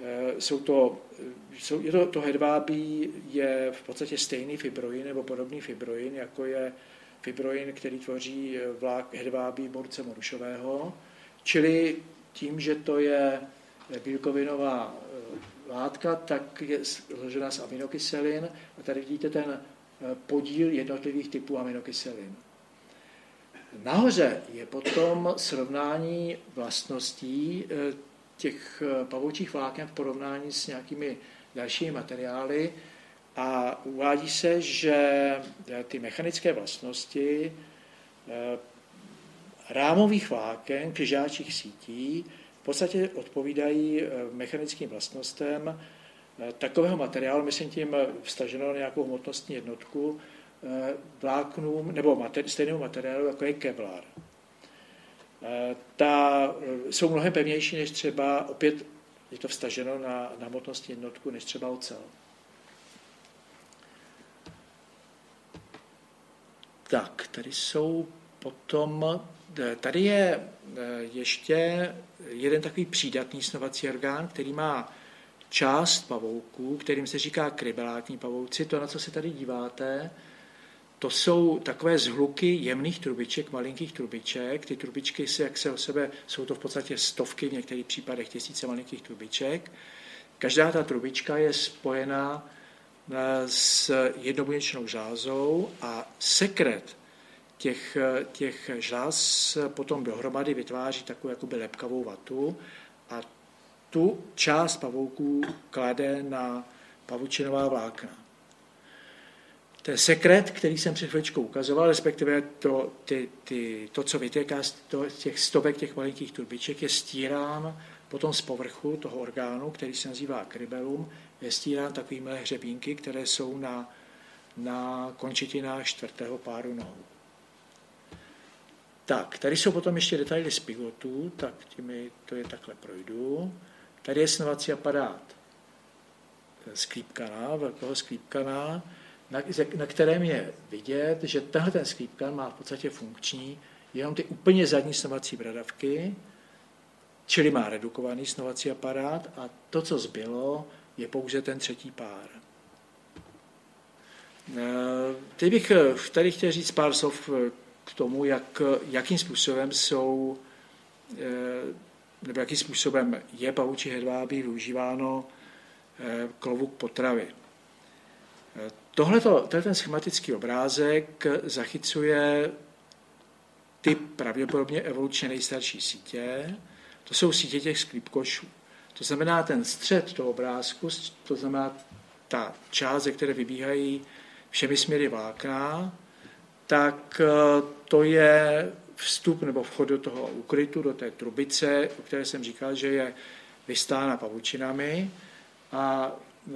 eh, jsou to, jsou, je to, to hedvábí je v podstatě stejný fibroin nebo podobný fibroin, jako je fibroin, který tvoří vlák hedvábí borce morušového, čili tím, že to je bílkovinová eh, látka, tak je složena z aminokyselin a tady vidíte ten eh, podíl jednotlivých typů aminokyselin. Nahoře je potom srovnání vlastností eh, těch pavoučích vláken v porovnání s nějakými dalšími materiály a uvádí se, že ty mechanické vlastnosti rámových vláken křižáčích sítí v podstatě odpovídají eh, mechanickým vlastnostem eh, takového materiálu, myslím tím vstaženo na nějakou hmotnostní jednotku, eh, vláknům nebo materi- stejného materiálu, jako je Kevlar. Ta, jsou mnohem pevnější než třeba, opět je to vstaženo na, na hmotnostní jednotku, než třeba ocel. Tak, tady jsou potom Tady je eh, ještě jeden takový přídatný snovací orgán, který má část pavouků, kterým se říká krybelátní pavouci. To, na co se tady díváte, to jsou takové zhluky jemných trubiček, malinkých trubiček. Ty trubičky, se, jak se o sebe, jsou to v podstatě stovky, v některých případech tisíce malinkých trubiček. Každá ta trubička je spojená eh, s jednobuněčnou žázou a sekret těch, těch žláz potom dohromady vytváří takovou jakoby lepkavou vatu a tu část pavouků klade na pavučinová vlákna. Ten sekret, který jsem před chvíličkou ukazoval, respektive to, ty, ty, to co vytéká z těch stovek těch malinkých turbiček, je stírán potom z povrchu toho orgánu, který se nazývá krybelum, je stírán takovými hřebínky, které jsou na, na končetinách čtvrtého páru nohou. Tak, tady jsou potom ještě detaily z pivotů, tak těmi to je takhle projdu. Tady je snovací aparát sklípkaná, velkého sklípkaná, na, na kterém je vidět, že tenhle ten sklípkan má v podstatě funkční jenom ty úplně zadní snovací bradavky, čili má redukovaný snovací aparát a to, co zbylo, je pouze ten třetí pár. Eh, teď bych eh, tady chtěl říct pár slov k tomu, jak, jakým způsobem jsou, eh, nebo jakým způsobem je pavučí hedvábí využíváno eh, k potravy. Eh, Tohle ten schematický obrázek zachycuje ty pravděpodobně evolučně nejstarší sítě. To jsou sítě těch sklípkošů. To znamená ten střed toho obrázku, to znamená ta část, ze které vybíhají všemi směry vlákna, tak eh, to je vstup nebo vchod do toho ukrytu, do té trubice, o které jsem říkal, že je vystána pavučinami a eh,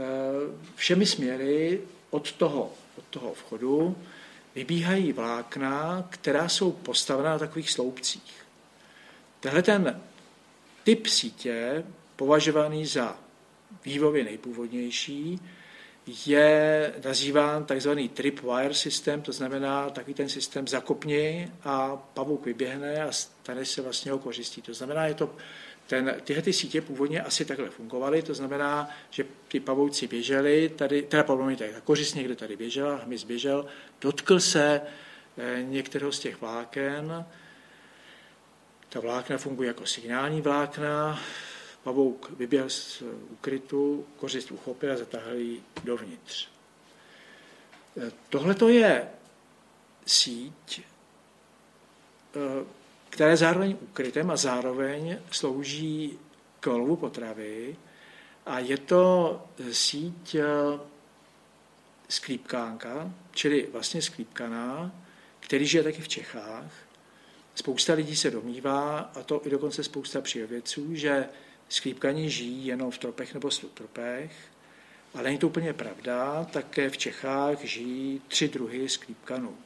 všemi směry od toho, od toho vchodu vybíhají vlákna, která jsou postavena na takových sloupcích. Tenhle ten typ sítě, považovaný za vývojově nejpůvodnější, je nazýván takzvaný tripwire systém, to znamená takový ten systém zakopni a pavouk vyběhne a stane se vlastně ho kořistí. To znamená, je to ten, tyhle ty sítě původně asi takhle fungovaly, to znamená, že ty pavouci běželi, tady, teda pavouci, tak kořist někde tady běžel, hmyz běžel, dotkl se eh, některého z těch vláken, Ta vlákna fungují jako signální vlákna, pavouk vyběhl z ukrytu, kořist uchopil a zatáhl ji dovnitř. Tohle to je síť, eh, která je zároveň ukrytem a zároveň slouží k lovu potravy a je to síť eh, sklípkánka, čili vlastně sklípkaná, který žije taky v Čechách. Spousta lidí se domnívá, a to i dokonce spousta přírodovědců, že sklípkaní žijí jenom v tropech nebo subtropech, ale není to úplně pravda, také v Čechách žijí tři druhy sklípkanů.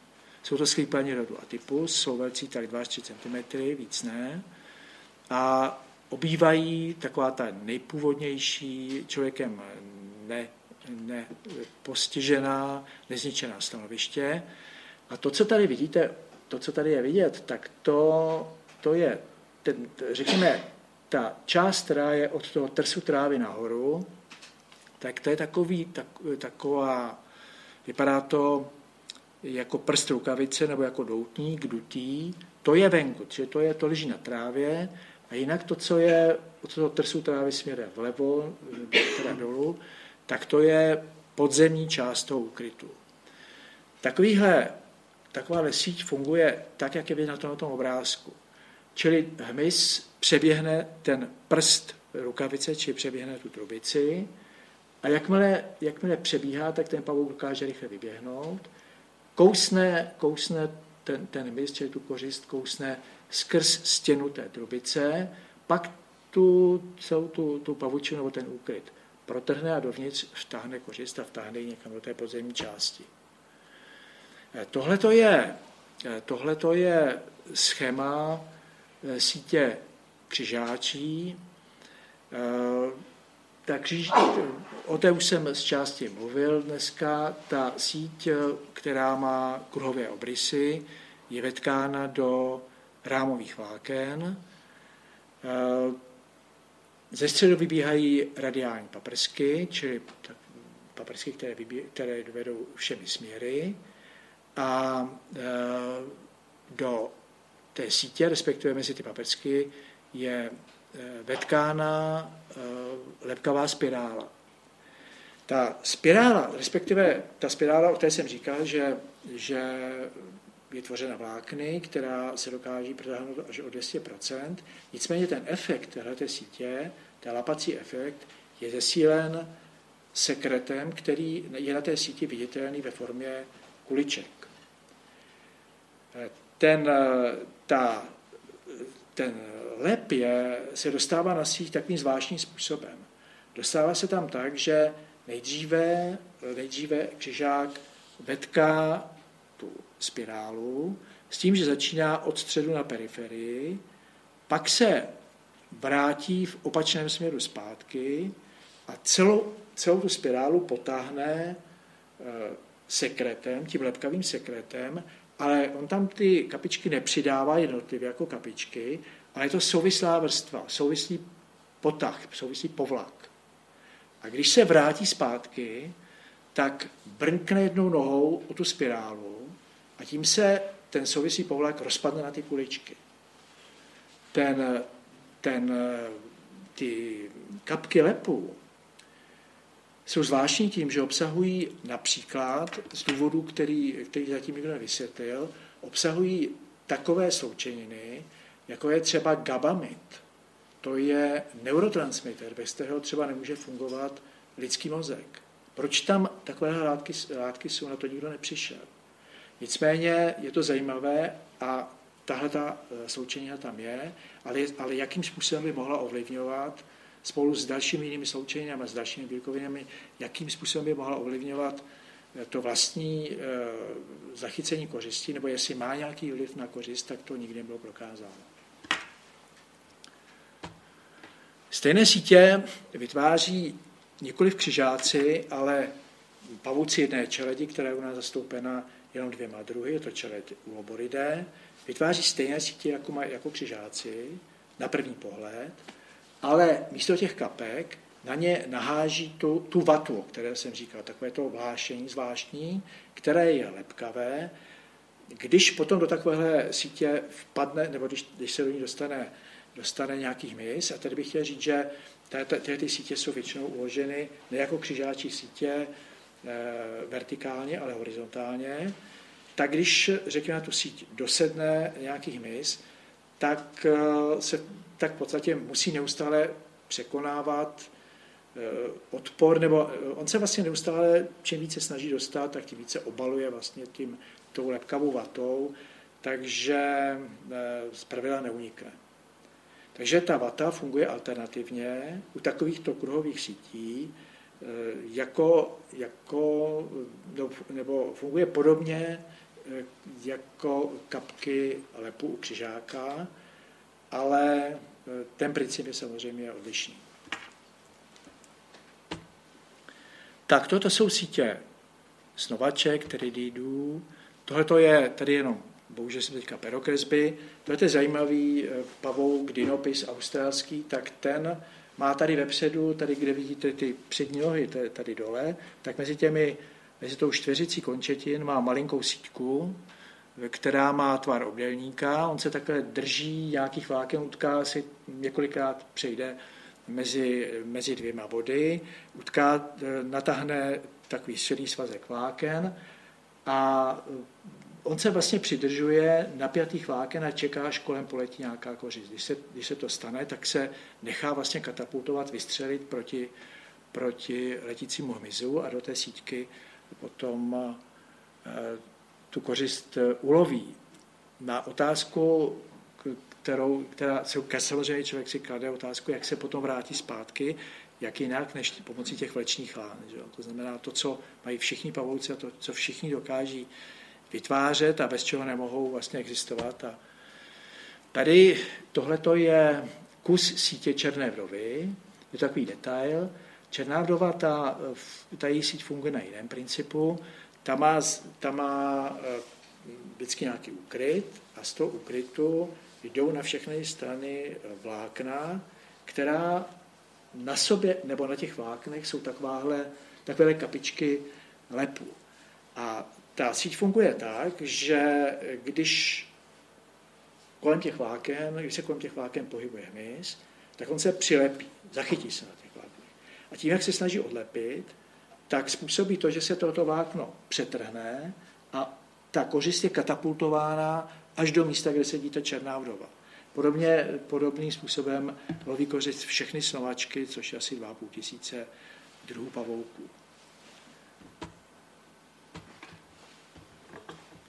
Jsou to sklípani rodu Atypus, jsou velcí tak 2 3 cm, víc ne. A obývají taková ta nejpůvodnější člověkem ne, nepostižená, nezničená stanoviště. A to, co tady vidíte, to, co tady je vidět, tak to, to je, ten, řekněme, ta část, která je od toho trsu trávy nahoru, tak to je takový, tak, taková, vypadá to jako prst rukavice nebo jako doutník, dutý, to je venku, čili to, je, to leží na trávě a jinak to, co je od toho trsu trávy směrem vlevo, teda dolů, tak to je podzemní část toho úkrytu. Takovýhle, taková síť funguje tak, jak je vidět na tom, na tom obrázku. Čili hmyz přeběhne ten prst rukavice, či přeběhne tu trubici. A jakmile, jakmile přebíhá, tak ten pavouk dokáže rychle vyběhnout, kousne, kousne ten, ten hmyz, čili tu kořist, kousne skrz stěnu té trubice, pak tu celou tu, tu pavučinu nebo ten úkryt protrhne a dovnitř vtáhne kořist a vtáhne ji někam do té podzemní části. Eh, tohle to je, eh, tohleto je schéma eh, sítě křižáčí. Ta křiž, o té už jsem z části mluvil dneska. Ta síť, která má kruhové obrysy, je vetkána do rámových vláken. Ze středu vybíhají radiální paprsky, čili paprsky, které, vybí, které vedou všemi směry. A do té sítě, respektive mezi ty paprsky, je e, vetkána e, lepkavá spirála. Ta spirála, respektive ta spirála, o té jsem říkal, že, že je tvořena vlákny, která se dokáží protáhnout až o 200%. Nicméně ten efekt této sítě, ten lapací efekt, je zesílen sekretem, který je na té síti viditelný ve formě kuliček. Ten, ta, ten lep je, se dostává na síť takovým zvláštním způsobem. Dostává se tam tak, že nejdříve, nejdříve křižák vetká tu spirálu s tím, že začíná od středu na periferii, pak se vrátí v opačném směru zpátky a celou, celou tu spirálu potáhne eh, sekretem, tím lepkavým sekretem, ale on tam ty kapičky nepřidává jednotlivě jako kapičky, ale je to souvislá vrstva, souvislý potah, souvislý povlak. A když se vrátí zpátky, tak brnkne jednou nohou o tu spirálu a tím se ten souvisí povlak rozpadne na ty kuličky. Ten, ten, ty kapky lepů jsou zvláštní tím, že obsahují například z důvodu, který, který zatím nikdo nevysvětlil, obsahují takové sloučeniny, jako je třeba gabamid. To je neurotransmitter, bez kterého třeba nemůže fungovat lidský mozek. Proč tam takové látky, látky jsou, na to nikdo nepřišel. Nicméně je to zajímavé a tahle ta eh, sloučenina tam je, ale, ale jakým způsobem by mohla ovlivňovat spolu s dalšími jinými sloučeninami, s dalšími bílkovinami, jakým způsobem by mohla ovlivňovat eh, to vlastní e, zachycení kořisti, nebo jestli má nějaký vliv na kořist, tak to nikdy nebylo prokázáno. Stejné sítě vytváří nikoli v křižáci, ale pavouci jedné čeledi, která je u nás zastoupena jenom dvěma druhy, je to čeled uloboridé, vytváří stejné sítě jako, jako křižáci na první pohled, ale místo těch kapek na ně naháží tu, tu vatu, o které jsem říkal, takové to vlášení zvláštní, které je lepkavé, Když potom do takovéhle sítě vpadne, nebo když, když se do ní dostane, dostane nějaký hmyz, a tady bych chtěl říct, že tyhle ty sítě jsou většinou uloženy ne jako křižáčí sítě e, vertikálně, ale horizontálně, tak když, řekněme, na tu síť dosedne nějaký hmyz, tak e, se tak v podstatě musí neustále překonávat e, odpor, nebo on se vlastně neustále, čím více snaží dostat, tak tím více obaluje vlastně tím, tou lepkavou vatou, takže z pravidla neunikne. Takže ta vata funguje alternativně u takovýchto kruhových sítí, eh, jako, jako, nebo funguje podobně eh, jako kapky lepu u křižáka, ale eh, ten princip je samozřejmě odlišný. Tak toto jsou sítě snovaček, terididů. Tohle je tady jenom bohužel jsem teďka perokresby, to je zajímavý eh, pavouk, dinopis australský, tak ten má tady vepředu, tady kde vidíte ty přední nohy, tady dole, tak mezi těmi, mezi tou čtveřicí končetin má malinkou síťku, která má tvar obdélníka, on se takhle drží nějakých vláken, utká si několikrát přejde mezi, mezi dvěma body, utká, eh, natáhne takový silný svazek vláken a on se vlastně přidržuje napjatých vláken a čeká, až kolem poletí nějaká kořist. Když se, když se to stane, tak se nechá vlastně katapultovat, vystřelit proti, proti letícímu hmyzu a do té síťky potom eh, tu kořist eh, uloví. Na otázku, kterou, která se samozřejmě člověk si klade otázku, jak se potom vrátí zpátky, jak jinak než pomocí těch vlečních lán. Že? To znamená to, co mají všichni pavouci a to, co všichni dokáží vytvářet a bez čeho nemohou vlastně existovat. A tady tohle je kus sítě Černé vdovy, je takový detail. Černá vdova, ta, ta její síť funguje na jiném principu. Ta má, ta má eh, vždycky nějaký úkryt a z toho úkrytu jdou na všechny strany vlákna, která na sobě nebo na těch vláknech jsou takováhle, takové kapičky lepu. A ta síť funguje tak, že když kolem těch vláken, když se kolem těch vláken pohybuje hmyz, tak on se přilepí, zachytí se na těch vláknech. A tím, jak se snaží odlepit, tak způsobí to, že se toto vlákno přetrhne a ta kořist je katapultována až do místa, kde sedí ta černá vdova. Podobně, podobným způsobem loví kořist všechny snovačky, což je asi 2,5 tisíce druhů pavouků.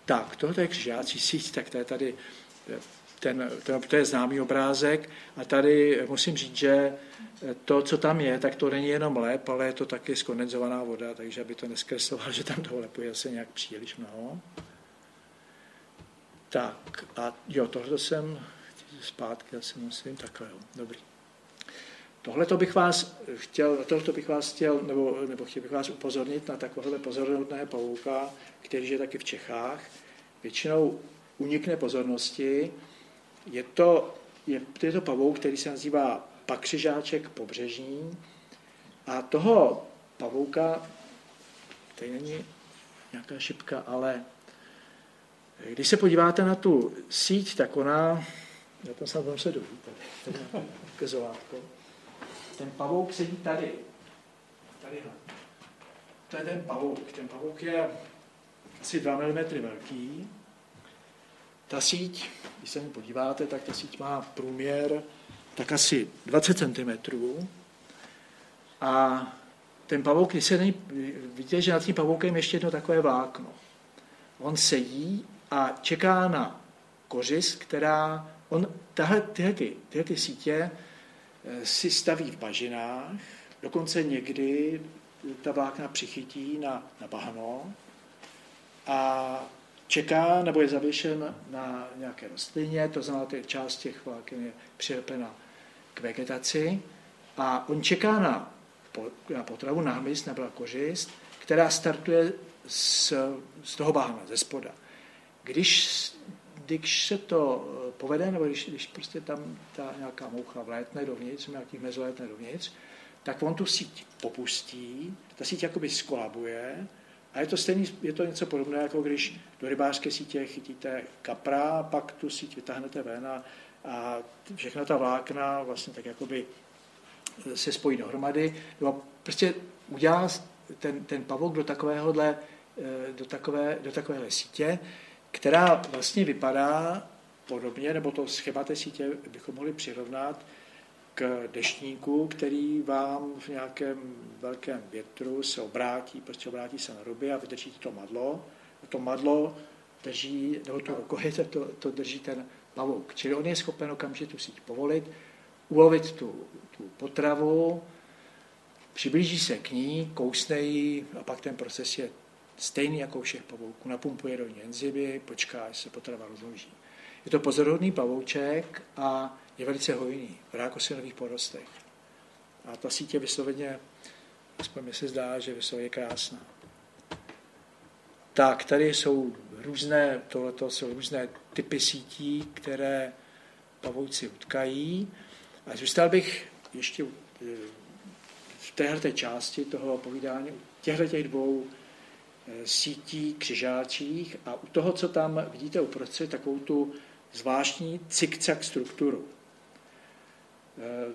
Tak, tohle je křižácí síť, tak to je tady ten, to, to je známý obrázek a tady musím říct, že to, co tam je, tak to není jenom lep, ale je to taky skondenzovaná voda, takže aby to neskresloval, že tam toho lepu je asi nějak příliš mnoho. Tak a jo, tohle jsem zpátky asi musím, takhle jo, dobrý. Tohle to bych vás chtěl, tohle bych vás chtěl, nebo, nebo chtěl bych vás upozornit na takovéhle pozornutného pavouka, který je taky v Čechách. Většinou unikne pozornosti. Je to, je, je to pavouk, který se nazývá pakřižáček pobřežní. A toho pavouka, tady není nějaká šipka, ale když se podíváte na tu síť, tak ona, já tam se se dovíte, tady ten pavouk sedí tady. Tady. To je ten pavouk. Ten pavouk je asi 2 mm velký. Ta síť, když se mi podíváte, tak ta síť má průměr tak asi 20 cm. A ten pavouk, když se není, vidíte, že nad tím pavoukem ještě jedno takové vlákno. On sedí a čeká na kořist, která, on, tahle, tyhle, ty, tyhle ty sítě Eh, si staví v bažinách, dokonce někdy ta vlákna přichytí na, na bahno a čeká nebo je zavěšen na nějaké rostlině, to znamená, že část těch vláken je přilepena k vegetaci a on čeká na, na potravu, na hmyz nebo na kořist, která startuje z, z toho bahna, ze spoda. Když když se to eh, povede, nebo když, když prostě tam ta nějaká moucha vlétne dovnitř, nějaký mezolétne dovnitř, tak on tu síť popustí, ta síť jakoby skolabuje A je to, stejný, je to něco podobné, jako když do rybářské sítě chytíte kapra, pak tu síť vytáhnete ven a, a všechna ta vlákna vlastně tak jakoby se spojí dohromady. No prostě udělá ten, ten pavouk do takovéhohle, eh, do takové, do takovéhle sítě, která vlastně vypadá podobně, nebo to schéma té sítě bychom mohli přirovnat k deštníku, který vám v nějakém velkém větru se obrátí, prostě obrátí se na ruby a vydrží to madlo. A to madlo drží, nebo to rukojete, [laughs] to, to drží ten pavouk. Čili on je schopen okamžitě tu síť povolit, ulovit tu, tu potravu, přiblíží se k ní, kousne ji a pak ten proces je stejný jako u všech pavouků. Napumpuje do ní enzymy, počká, až se potrava rozloží. Je to pozorodný pavouček a je velice hojný v rákosinových porostech. A ta sítě vysloveně, aspoň mi se zdá, že vysloveně krásná. Tak, tady jsou různé, tohleto jsou různé typy sítí, které pavouci utkají. A zůstal bych ještě eh, v téhle části toho povídání u těchto těch dvou eh, sítí křižáčích a u toho, co tam vidíte uprostřed, takovou tu zvláštní cikcak strukturu. Eh,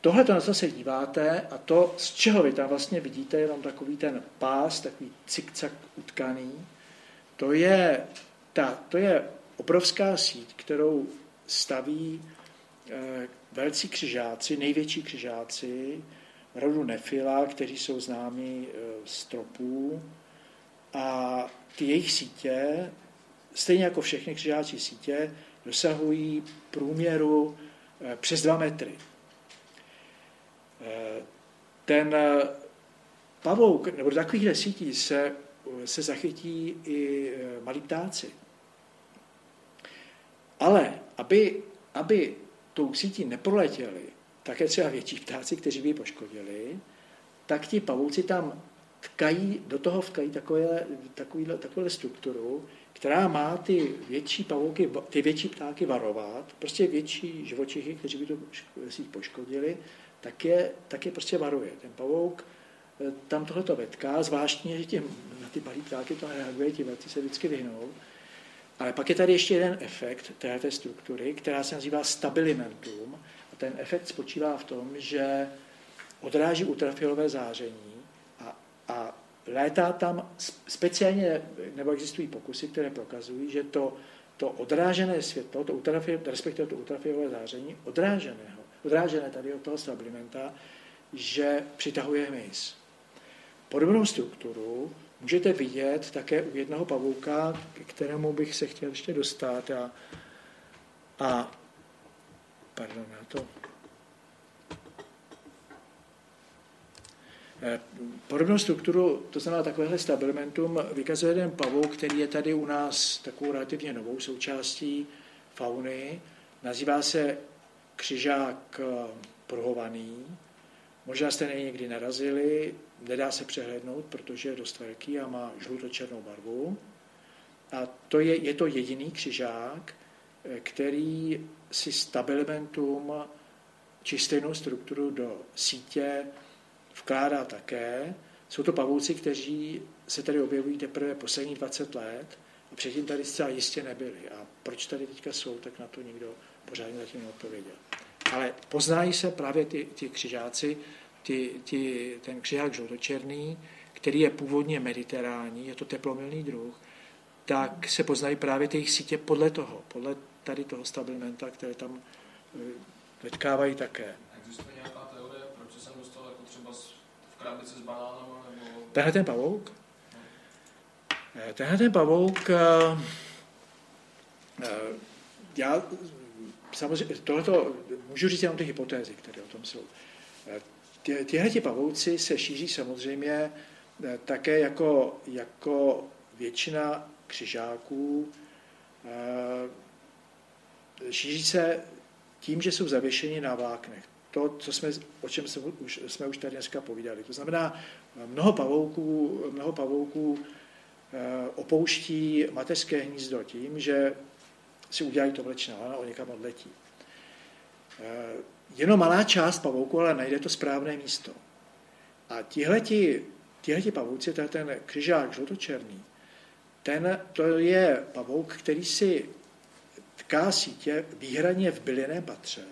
tohle, na co se díváte a to, z čeho vy tam vlastně vidíte, jenom takový ten pás, takový cikcak utkaný, to je, ta, to je obrovská síť, kterou staví eh, velcí křižáci, největší křižáci rodu Nefila, kteří jsou známí eh, z tropů. A ty jejich sítě, stejně jako všechny křižáci sítě, dosahují průměru přes dva metry. Eh, ten eh, pavouk, nebo do takovýchhle sítí se, se zachytí i malí ptáci. Ale aby, aby tou sítí neproletěli také třeba větší ptáci, kteří by ji poškodili, tak ti pavouci tam tkají, do toho vtkají takové, takovou strukturu, která má ty větší pavouky, ty větší ptáky varovat, prostě větší živočichy, kteří by to síť poškodili, tak je, tak je prostě varuje. Ten pavouk eh, tam tohleto vetká, zvláštně, že těm, na ty malé ptáky to reaguje, ti velcí se vždycky vyhnou. Ale pak je tady ještě jeden efekt této struktury, která se nazývá stabilimentum. A ten efekt spočívá v tom, že odráží ultrafialové záření létá tam speciálně, nebo existují pokusy, které prokazují, že to, to odrážené světlo, to ultrafi, respektive to ultrafialové záření, odráženého, odrážené tady od toho stabilimenta, že přitahuje hmyz. Podobnou strukturu můžete vidět také u jednoho pavouka, k kterému bych se chtěl ještě dostat. A, a pardon, já to podobnou strukturu, to znamená takovéhle stabilimentum, vykazuje jeden pavouk, který je tady u nás takovou relativně novou součástí fauny. Nazývá se křižák eh, prohovaný. Možná jste na někdy narazili, nedá se přehlednout, protože je dost velký a má žluto-černou barvu. A to je, je to jediný křižák, eh, který si stabilimentum či strukturu do sítě vkládá také. Jsou to pavouci, kteří se tady objevují teprve poslední 20 let a předtím tady zcela jistě nebyli. A proč tady teďka jsou, tak na to nikdo pořádně zatím neodpověděl. Ale poznají se právě ty, ty křižáci, ty, ty, ten křižák žlutočerný, který je původně mediterální, je to teplomilný druh, tak se poznají právě ty jejich sítě podle toho, podle tady toho stabilmenta, které tam eh, vetkávají také. Existuje nějaká krabice s? Nebo... Tenhle ten pavouk? Eh, tenhle ten pavouk, eh, eh, já samozřejmě, tohleto, můžu říct jenom ty hypotézy, které o tom jsou. Tyhle ti pavouci se šíří samozřejmě také jako, jako většina křižáků. Šíří se tím, že jsou zavěšeni na vláknech to, co jsme, o čem jsme už, jsme už tady dneska povídali. To znamená, mnoho pavouků, mnoho pavouků eh, opouští mateřské hnízdo tím, že si udělají to vlečné lano a někam odletí. Eh, jenom malá část pavouků ale najde to správné místo. A tihleti tihle pavouci, to je ten křižák žlutočerný, ten, to je pavouk, který si tká sítě výhradně v bylinném patře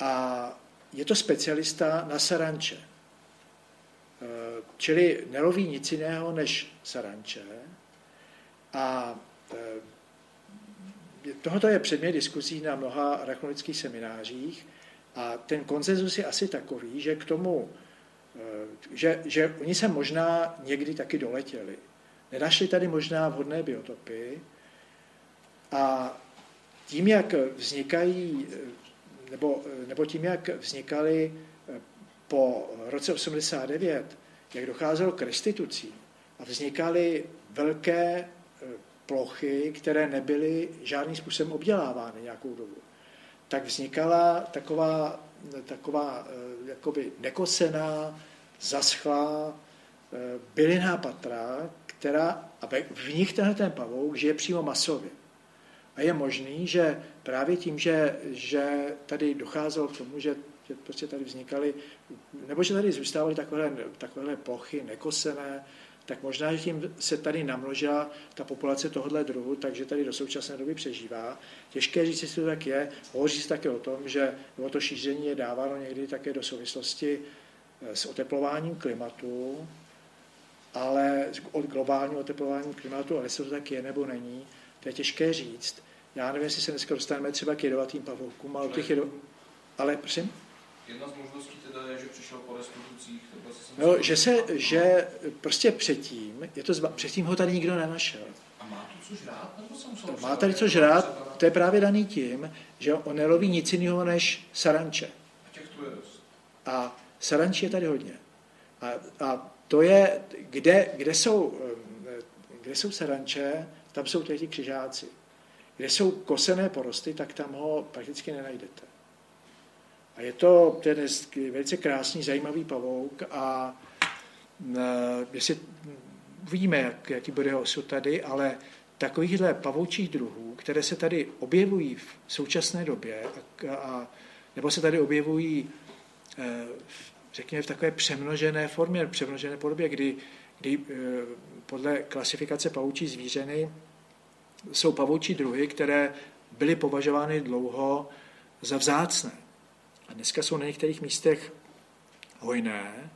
a je to specialista na saranče. E, čili neloví nic jiného než saranče a e, tohoto je předmět diskuzí na mnoha arachnologických seminářích a ten konsenzus je asi takový, že k tomu, e, že, že oni se možná někdy taky doletěli. Nenašli tady možná vhodné biotopy a tím, jak vznikají, nebo, nebo tím, jak vznikaly po roce 89, jak docházelo k restitucím a vznikaly velké e, plochy, které nebyly žádným způsobem obdělávány nějakou dobu, tak vznikala taková, taková jakoby nekosená, zaschlá bylinná patra, která, a v nich tenhle ten pavouk žije přímo masově. A je možný, že právě tím, že, že tady docházelo k tomu, že, že prostě tady vznikaly, nebo že tady zůstávaly takovéhle, takovéhle plochy nekosené, tak možná, že tím se tady namnožila ta populace tohohle druhu, takže tady do současné doby přežívá. Těžké říct, jestli to tak je. Hovoří se také o tom, že to šíření je dáváno někdy také do souvislosti eh, s oteplováním klimatu, ale od globálního oteplování klimatu, ale jestli to tak je nebo není, to je těžké říct. Já nevím, jestli se dneska dostaneme třeba k jedovatým pavoukům, ale těch jedo... Ale prosím? Jedna z možností teda je, že přišel po restitucích. No, že se, že prostě předtím, je to zba, předtím ho tady nikdo nenašel. A má to co žrát? Nebo musel má tady co žrát, to je právě daný tím, že on neloví nic jiného než saranče. A těch tu je dost. A saranči je tady hodně. A, a to je, kde, kde, jsou, eh, kde jsou saranče, tam jsou ti křižáci. Kde jsou kosené porosty, tak tam ho prakticky nenajdete. A je to ten velice krásný, zajímavý pavouk a eh, jestli uvidíme, jak, jaký bude osud tady, ale takovýchhle pavoučích druhů, které se tady objevují v současné době, a, a, nebo se tady objevují e, řekněme v takové přemnožené formě, přemnožené podobě, kdy, kdy e, podle klasifikace pavoučí zvířeny jsou pavoučí druhy, které byly považovány dlouho za vzácné. A dneska jsou na některých místech hojné.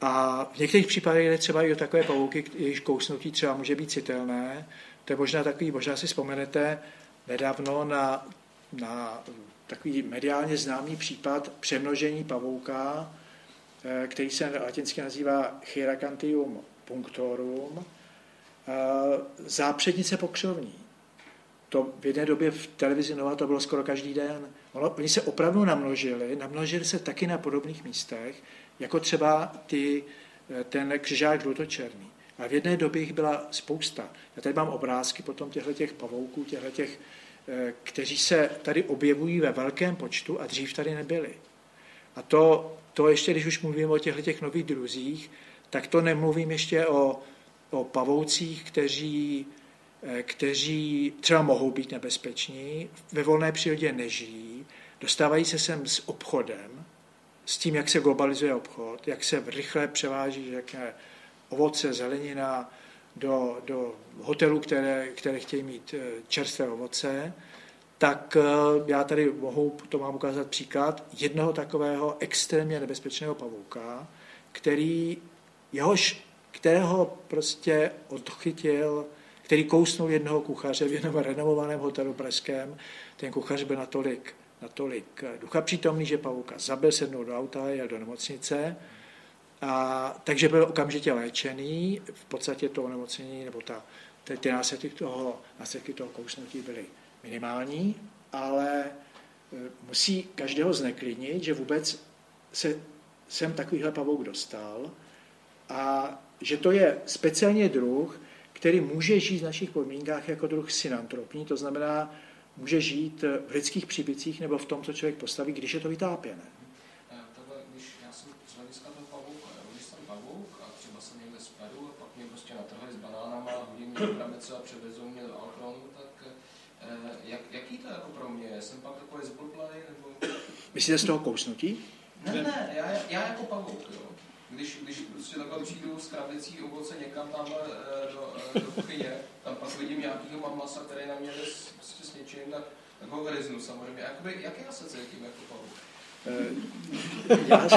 A v některých případech je třeba i o takové pavouky, jejichž kousnutí třeba může být citelné. To je možná takový, možná si vzpomenete nedávno na, na takový mediálně známý případ přemnožení pavouka, eh, který se latinsky nazývá Chiracantium punctorum, zápřednice pokřovní. To v jedné době v televizi Nova to bylo skoro každý den. Oni se opravdu namnožili, namnožili se taky na podobných místech, jako třeba ty, eh, ten křižák žlutočerný. A v jedné době jich byla spousta. Já tady mám obrázky potom těchto těch pavouků, těchto těch Eh, kteří se tady objevují ve velkém počtu a dřív tady nebyli. A to, to ještě, když už mluvím o těchto těch nových druzích, tak to nemluvím ještě o, o pavoucích, kteří, eh, kteří třeba mohou být nebezpeční, ve volné přírodě nežijí, dostávají se sem s obchodem, s tím, jak se globalizuje obchod, jak se rychle převáží jaké ovoce, zelenina, do, do hotelů, které, které chtějí mít eh, čerstvé ovoce, tak eh, já tady mohu, to mám ukázat příklad, jednoho takového extrémně nebezpečného pavouka, který, jehož, kterého prostě odchytil, který kousnul jednoho kuchaře v jednom renovovaném hotelu pražském. Ten kuchař byl natolik, natolik eh, ducha přítomný, že pavouka zabil, sednul do auta, jel do nemocnice, a, takže byl okamžitě léčený, v podstatě to onemocnění, nebo ta, ty, ty následky toho, následky toho kousnutí byly minimální, ale e, musí každého zneklidnit, že vůbec se sem takovýhle pavouk dostal. A že to je speciálně druh, který může žít v našich podmínkách jako druh synantropní, to znamená, může žít v lidských příbycích nebo v tom, co člověk postaví, když je to vytápěné. kramice a převezou mě do Alkronu, tak eh, jak, jaký to jako pro mě? Jsem pak takový zblblej, nebo... Myslíte z toho kousnutí? Ne, ne, já, já jako pavouk, jo. Když, když prostě takhle přijdu s krabicí ovoce někam tam eh, do, eh, do kuchyně, tam pak vidím nějakýho mamlasa, který na mě jde s, prostě s něčím, tak, tak ho griznu samozřejmě. Jakoby, jak já se cítím jako pavouk? Já,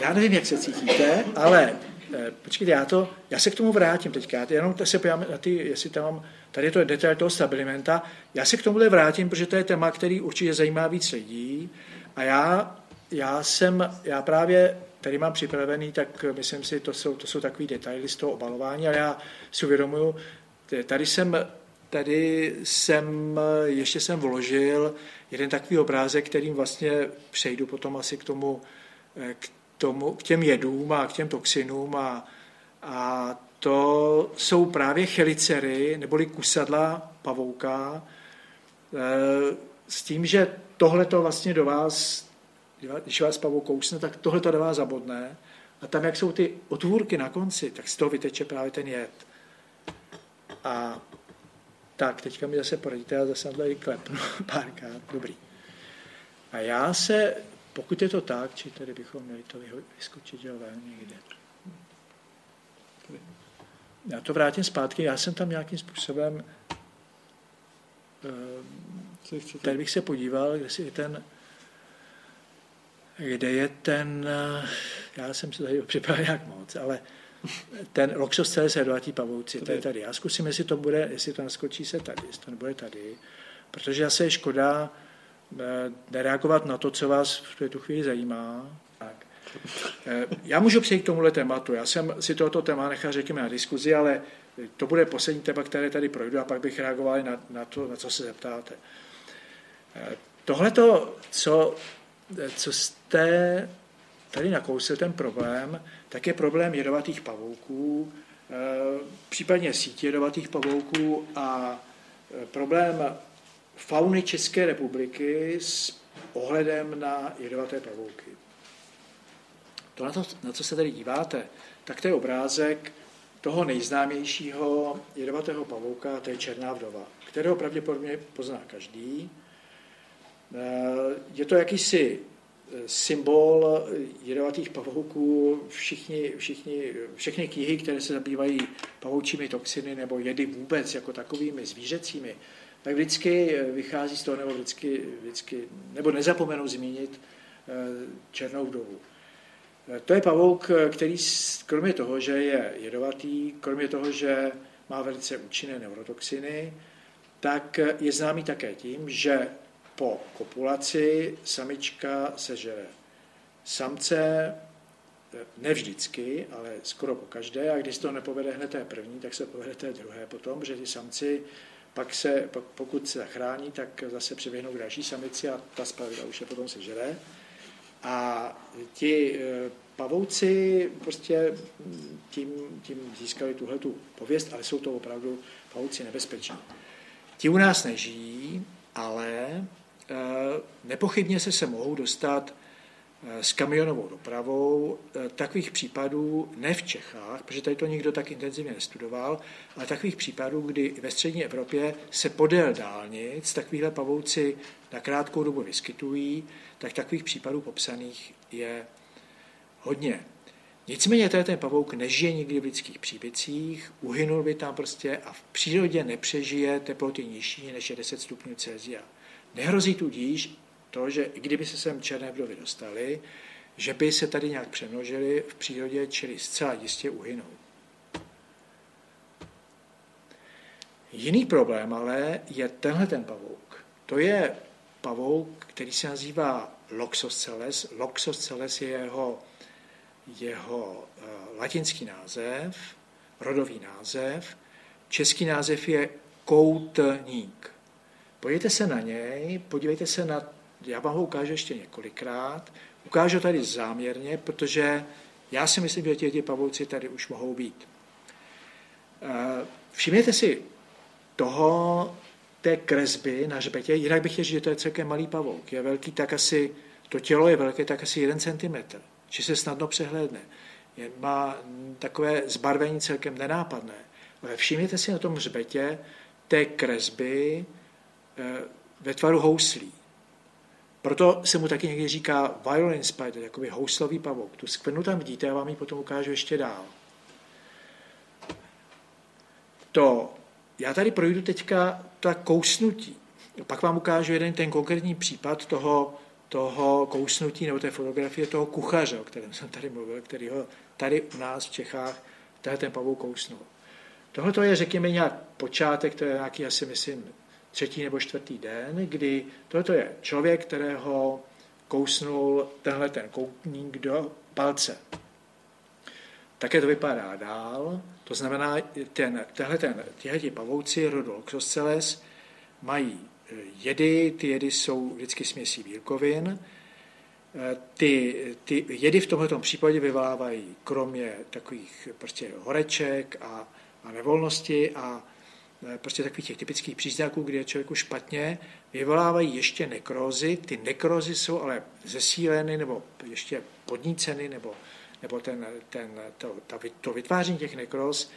já nevím, jak se cítíte, ale počkejte, já, to, já se k tomu vrátím teďka. Jenom se pojďme na ty, jestli tam mám, tady je to detail toho stabilimenta. Já se k tomu vrátím, protože to je téma, který určitě zajímá víc lidí. A já, já jsem, já právě tady mám připravený, tak myslím si, to jsou, to jsou takový detaily z toho obalování, ale já si uvědomuju, tady jsem, tady jsem, ještě jsem vložil jeden takový obrázek, kterým vlastně přejdu potom asi k tomu, k, tomu, k těm jedům a k těm toxinům a, a to jsou právě chelicery, neboli kusadla pavouka, s tím, že tohle to vlastně do vás když vás pavou kousne, tak tohle to do vás zabodne. A tam, jak jsou ty otvůrky na konci, tak z toho vyteče právě ten jed. A tak, teďka mi zase poradíte, já zase tady klepnu [laughs] párkrát, dobrý. A já se, pokud je to tak, či tady bychom měli to vyskočit, že ven někde. Já to vrátím zpátky, já jsem tam nějakým způsobem, eh, tady bych se podíval, kde si je ten, kde je ten, eh, já jsem se tady připravil jak moc, ale ten Loxos celé jedovatí pavouci, to je tady. Já zkusím, jestli to bude, jestli to naskočí se tady, jestli to nebude tady, protože asi je škoda eh, nereagovat na to, co vás v tu chvíli zajímá. Tak. Eh, já můžu přejít k tomuhle tématu. Já jsem si tohoto téma nechal, řekněme, na diskuzi, ale to bude poslední téma, které tady projdu a pak bych reagoval na, na to, na co se zeptáte. Tohle, co co jste tady nakousil ten problém, tak je problém jedovatých pavouků, eh, případně sítě jedovatých pavouků a eh, problém fauny České republiky s ohledem na jedovaté pavouky. To, na, to, na co se tady díváte, tak to je obrázek toho nejznámějšího jedovatého pavouka, to je černá vdova, kterého pravděpodobně pozná každý. Eh, je to jakýsi eh, symbol jedovatých pavouků, všichni, všichni, všechny knihy, které se zabývají pavoučími toxiny nebo jedy vůbec jako takovými zvířecími, tak vždycky eh, vychází z toho, nebo vždycky, vždycky nebo nezapomenou zmínit černou vdovu. To je pavouk, který kromě toho, že je jedovatý, kromě toho, že má velice účinné neurotoxiny, tak je známý také tím, že po kopulaci samička sežere samce, ne vždycky, ale skoro po každé, a když se to nepovede hned té první, tak se povede té druhé potom, že ty samci pak se, pokud se zachrání, tak zase přeběhnou k další samici a ta zpravidla už je potom sežere. A ti e, pavouci prostě tím, tím získali tuhle tu pověst, ale jsou to opravdu pavouci nebezpeční. Ti u nás nežijí, ale nepochybně se se mohou dostat eh, s kamionovou dopravou. Eh, takových případů ne v Čechách, protože tady to nikdo tak intenzivně nestudoval, ale takových případů, kdy ve střední Evropě se podél dálnic takovýhle pavouci na krátkou dobu vyskytují, tak takových případů popsaných je hodně. Nicméně ten pavouk nežije nikdy v lidských příbycích, uhynul by tam prostě a v přírodě nepřežije teploty nižší než je 10 stupňů Celsia. Nehrozí tudíž to, že kdyby se sem černé vdovy dostaly, že by se tady nějak přemnožili v přírodě, čili zcela jistě uhynou. Jiný problém ale je tenhle ten pavouk. To je pavouk, který se nazývá Loxosceles. Loxosceles je jeho, jeho uh, latinský název, rodový název. Český název je koutník. Pojďte se na něj, podívejte se na, já vám ho ukážu ještě několikrát, ukážu tady záměrně, protože já si myslím, že ti pavouci tady už mohou být. Eh, všimněte si toho, té kresby na hřbetě, jinak bych říct, že to je celkem malý pavouk. Je velký tak asi, to tělo je velké tak asi 1 cm, či se snadno přehlédne. Je, má takové zbarvení celkem nenápadné. Ale všimněte si na tom hřbetě té kresby, ve tvaru houslí. Proto se mu taky někdy říká violin spider, jakoby houslový pavouk. Tu skvrnu tam vidíte, já vám ji potom ukážu ještě dál. To, já tady projdu teďka ta kousnutí. Pak vám ukážu jeden ten konkrétní případ toho, toho kousnutí nebo té fotografie toho kuchaře, o kterém jsem tady mluvil, který ho tady u nás v Čechách tenhle ten pavouk kousnul. Tohle je, řekněme, nějak počátek, to je nějaký asi, myslím, třetí nebo čtvrtý den, kdy tohle je člověk, kterého kousnul tenhle ten koutník do palce. Také to vypadá dál, to znamená, ten, tenhle ten, tihle pavouci rodu Oxosceles mají eh, jedy, ty jedy jsou vždycky směsí bílkovin, eh, ty, ty jedy v tomto případě vyvolávají kromě takových prostě horeček a, a nevolnosti a prostě takových těch typických příznaků, kdy je člověku špatně, vyvolávají ještě nekrózy. Ty nekrózy jsou ale zesíleny nebo ještě podníceny, nebo, nebo ten, ten, to, ta, to vytváření těch nekróz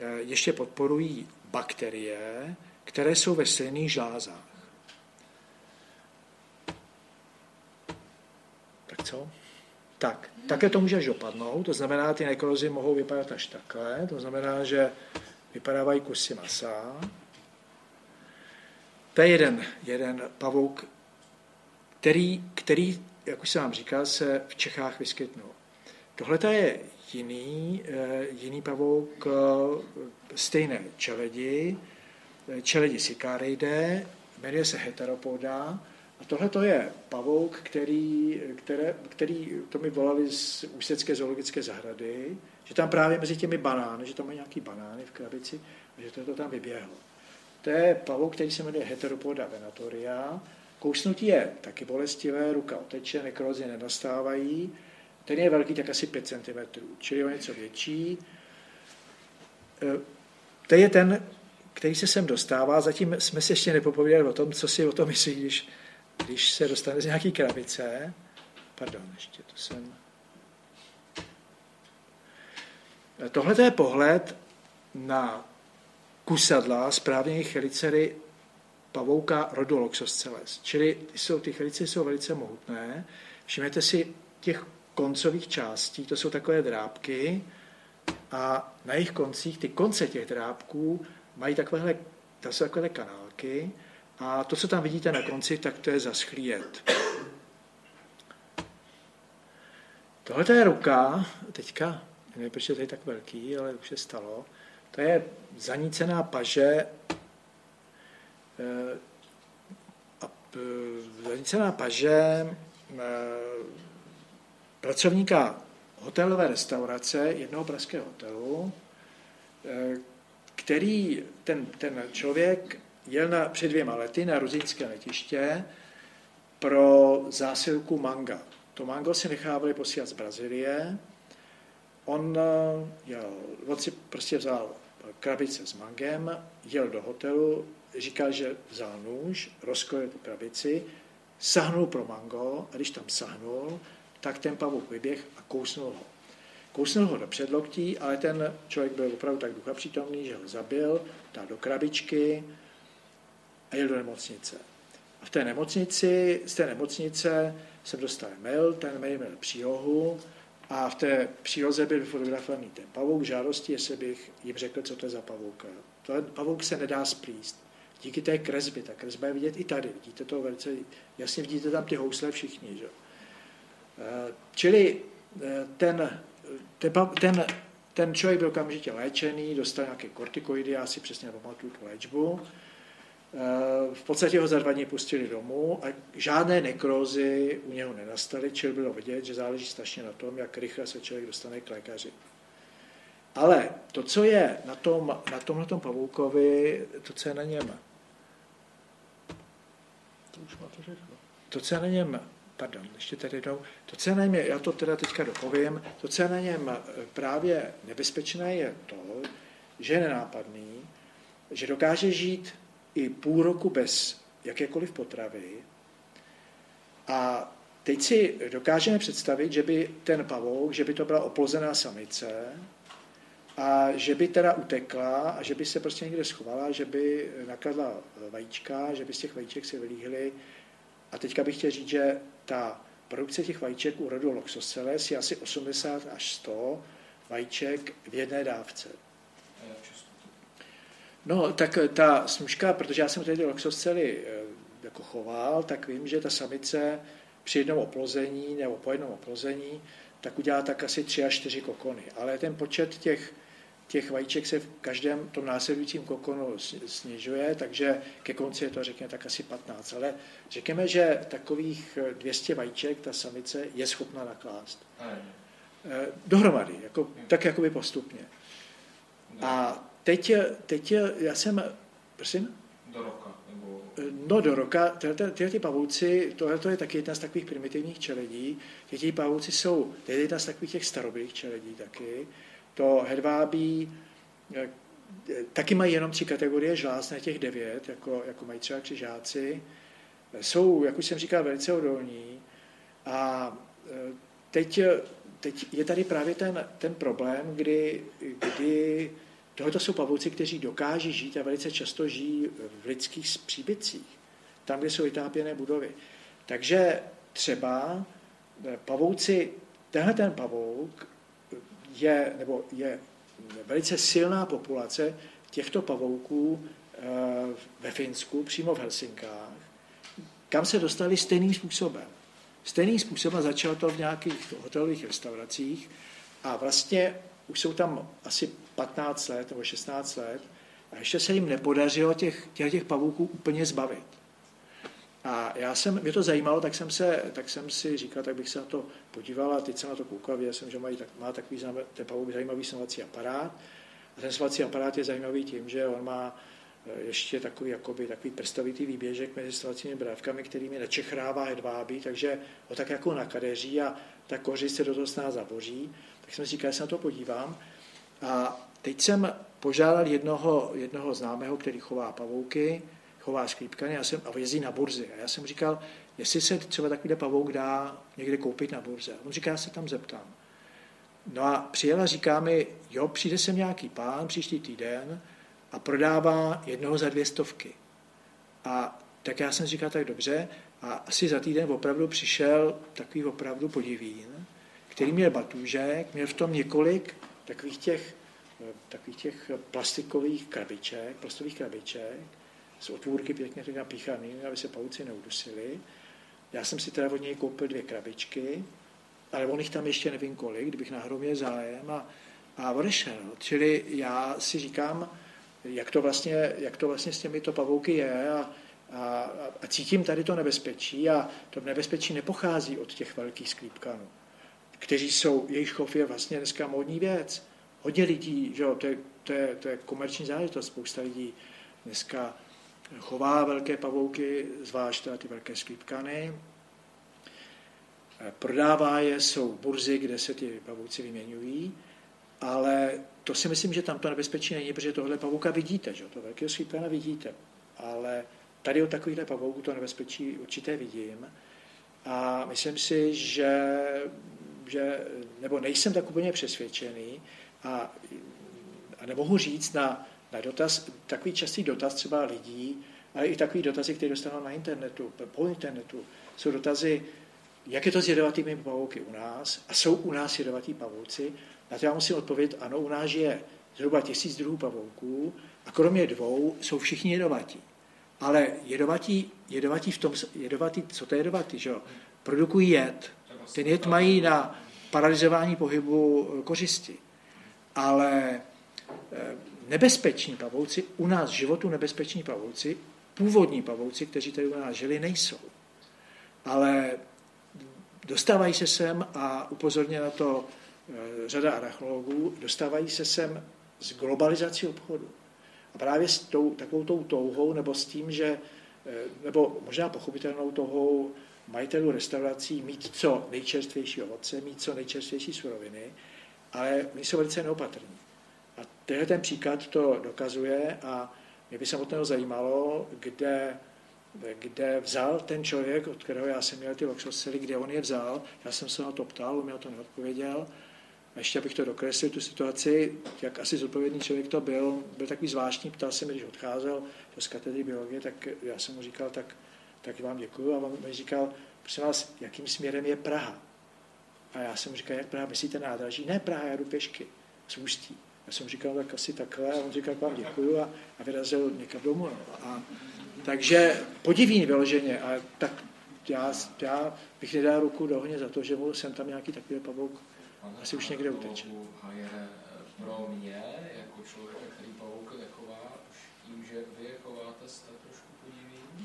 eh, ještě podporují bakterie, které jsou ve slinných žlázách. Tak co? Tak, také to může dopadnout, to znamená, ty nekrozy mohou vypadat až takhle, to znamená, že vypadávají kusy masa. To je jeden, jeden pavouk, který, který, jak už jsem vám říkal, se v Čechách vyskytnul. Tohle je jiný, eh, jiný pavouk eh, stejné čeledi, čeledi Sicaridae, jmenuje se heteropoda, a tohle je pavouk, který, které, který to mi volali z Ústecké zoologické zahrady, že tam právě mezi těmi banány, že tam mají nějaký banány v krabici a že to, to tam vyběhlo. To je pavouk, který se jmenuje Heteropoda venatoria. Kousnutí je taky bolestivé, ruka oteče, nekrozy nenastávají. Ten je velký tak asi 5 cm, čili o něco větší. E, to je ten, který se sem dostává. Zatím jsme se ještě nepopověděli o tom, co si o tom myslí, když, když se dostane z nějaký krabice. Pardon, ještě to jsem... Tohle je pohled na kusadla správně chelicery pavouka rodu Loxosceles. Čili jsou, ty chelice jsou velice mohutné. Všimněte si těch koncových částí, to jsou takové drábky a na jejich koncích, ty konce těch drábků mají takovéhle, to jsou takové kanálky a to, co tam vidíte na konci, tak to je zaschlý jed. Tohle je ruka, teďka nevím, proč je tady tak velký, ale už se stalo. To je zanícená paže eh, eh, zanícená paže eh, pracovníka hotelové restaurace jednoho pražského hotelu, který ten, ten člověk jel na, před dvěma lety na ruzinské letiště pro zásilku manga. To mango si nechávali posílat z Brazílie On eh, jel, on si prostě vzal krabice s mangem, jel do hotelu, říkal, že vzal nůž, rozkojil tu krabici, sahnul pro mango a když tam sahnul, tak ten pavouk vyběh a kousnul ho. Kousnul ho do předloktí, ale ten člověk byl opravdu tak ducha přítomný, že ho zabil, dal do krabičky a jel do nemocnice. A v té nemocnici, z té nemocnice jsem dostal mail, ten mail měl přílohu, a v té příloze byl fotografovaný ten pavouk žádosti, jestli bych jim řekl, co to je za pavouka. To pavouk se nedá splíst. Díky té kresbě, ta kresba je vidět i tady. Vidíte to velice, jasně vidíte tam ty housle všichni. Že? Eh, čili eh, ten, ten, ten, ten člověk byl okamžitě léčený, dostal nějaké kortikoidy, já si přesně pamatuju tu léčbu. Eh, v podstatě ho za dva dny pustili domů a žádné nekrozy u něho nenastaly, čili bylo vidět, že záleží strašně na tom, jak rychle se člověk dostane k lékaři. Ale to, co je na tom, na tomhle tom pavoukovi, to, co je na něm, to už máte všechno. To, co je na něm, pardon, ještě tady jednou, to, co je na něm, já to teda teďka dopovím, to, co je na něm právě nebezpečné, je to, že je nenápadný, že dokáže žít i půl roku bez jakékoliv potravy. A teď si dokážeme představit, že by ten pavouk, že by to byla oplozená samice a že by teda utekla a že by se prostě někde schovala, že by nakladla vajíčka, že by z těch vajíček si vylíhly A teďka bych chtěl říct, že ta produkce těch vajíček u rodu Loxoceles je asi 80 až 100 vajíček v jedné dávce. No, tak ta smužka, protože já jsem tady loxoscely eh, jako choval, tak vím, že ta samice při jednom oplození nebo po jednom oplození, tak udělá tak asi tři až čtyři kokony. Ale ten počet těch, těch vajíček se v každém tom následujícím kokonu snižuje, takže ke konci je to, řekněme, tak asi 15. Ale řekněme, že takových 200 vajíček ta samice je schopna naklást. Eh, dohromady, jako, tak jakoby postupně. A teď, teď já jsem, prosím? Do roka. Nebo... No do roka, tyhle, ty pavouci, tohle je taky jedna z takových primitivních čeledí. Tyhle pavouci jsou, to je jedna z takových těch starobylých čeledí taky. To hedvábí, eh, taky mají jenom tři kategorie žlázné, těch devět, jako, jako mají třeba křižáci. Jsou, jak už jsem říkal, velice odolní. A eh, teď, teď je tady právě ten, ten problém, kdy, kdy Tohle jsou pavouci, kteří dokáží žít a velice často žijí v lidských příbytcích, tam, kde jsou vytápěné budovy. Takže třeba eh, pavouci, tenhle ten pavouk je, nebo je velice silná populace těchto pavouků eh, ve Finsku, přímo v Helsinkách, kam se dostali stejným způsobem. Stejným způsobem začalo to v nějakých hotelových restauracích a vlastně už jsou tam asi 15 let nebo 16 let a ještě se jim nepodařilo těch, těch, těch pavouků úplně zbavit. A já jsem, mě to zajímalo, tak jsem, se, tak jsem si říkal, tak bych se na to podíval a teď jsem na to koukal, viděl jsem, že mají, tak, má takový ten pavouk zajímavý snovací aparát. A ten snovací aparát je zajímavý tím, že on má e, ještě takový, jakoby, takový prstovitý výběžek mezi snovacími brávkami, kterými nečechrává hedvábí, takže ho tak jako nakadeří a ta kořist se do toho sná zaboří. Tak jsem si říkal, že se na to podívám. A teď jsem požádal jednoho, jednoho známého, který chová pavouky, chová sklípkany a, jsem, a jezdí na burzy. A já jsem říkal, jestli se třeba takovýhle pavouk dá někde koupit na burze. On říká, já se tam zeptám. No a přijela říká mi, jo, přijde sem nějaký pán příští týden a prodává jednoho za dvě stovky. A tak já jsem říkal, tak dobře. A asi za týden opravdu přišel takový opravdu podivín, který měl batůžek, měl v tom několik takových těch, takových těch plastikových krabiček, plastových krabiček, z otvůrky pěkně tak napíchaný, aby se pauci neudusili. Já jsem si teda od něj koupil dvě krabičky, ale on jich tam ještě nevím kolik, kdybych náhodou měl zájem a, a odešel. Čili já si říkám, jak to vlastně, jak to vlastně s těmito pavouky je a, a, a cítím tady to nebezpečí a to nebezpečí nepochází od těch velkých sklípkanů kteří jsou, jejich chov je vlastně dneska módní věc. Hodně lidí, že jo, to, je, to, je, to je komerční záležitost, spousta lidí dneska chová velké pavouky, zvlášť ty velké sklípkany, prodává je, jsou burzy, kde se ty pavouci vyměňují, ale to si myslím, že tam to nebezpečí není, protože tohle pavouka vidíte, že? to velkého sklípkana vidíte, ale tady o takovýchhle pavouku to nebezpečí určité vidím. A myslím si, že že, nebo nejsem tak úplně přesvědčený a, a nemohu říct na, na dotaz, takový častý dotaz třeba lidí, ale i takový dotazy, které dostanou na internetu, po internetu, jsou dotazy, jak je to s jedovatými pavouky u nás a jsou u nás jedovatí pavouci. Na to já musím odpovědět, ano, u nás je zhruba tisíc druhů pavouků a kromě dvou jsou všichni jedovatí. Ale jedovatí, jedovatí v tom, jedovatí, co to je jedovatí, že jo? Produkují jed, ten jed mají na paralizování pohybu kořisti. Ale eh, nebezpeční pavouci, u nás životu nebezpeční pavouci, původní pavouci, kteří tady u nás žili, nejsou. Ale dostávají se sem a upozorně na to eh, řada arachnologů, dostávají se sem z globalizací obchodu. A právě s tou, takovou tou touhou, nebo s tím, že, nebo možná pochopitelnou touhou majitelů restaurací mít co nejčerstvější ovoce, mít co nejčerstvější suroviny, ale oni jsou velice neopatrní. A tenhle ten příklad to dokazuje a mě by samotného zajímalo, kde, kde vzal ten člověk, od kterého já jsem měl ty loxosely, kde on je vzal. Já jsem se na to ptal, on mi o to neodpověděl. A ještě abych to dokreslil, tu situaci, jak asi zodpovědný člověk to byl, byl takový zvláštní, ptal se mi, když odcházel z katedry biologie, tak já jsem mu říkal, tak tak vám děkuju. A on mi říkal, prosím vás, jakým směrem je Praha? A já jsem říkal, jak Praha, myslíte nádraží? Ne, Praha, já jdu pěšky z Ústí. Já jsem říkal, tak asi takhle. A on říkal, vám děkuju a, a vyrazil někam domů. No. A, takže podivín vyloženě. A tak já, já bych nedal ruku do ohně za to, že mu jsem tam nějaký takový pavouk asi už někde uteče. Pro mě, jako člověka, který pavouk chová, už tím, že vy je chováte, jste.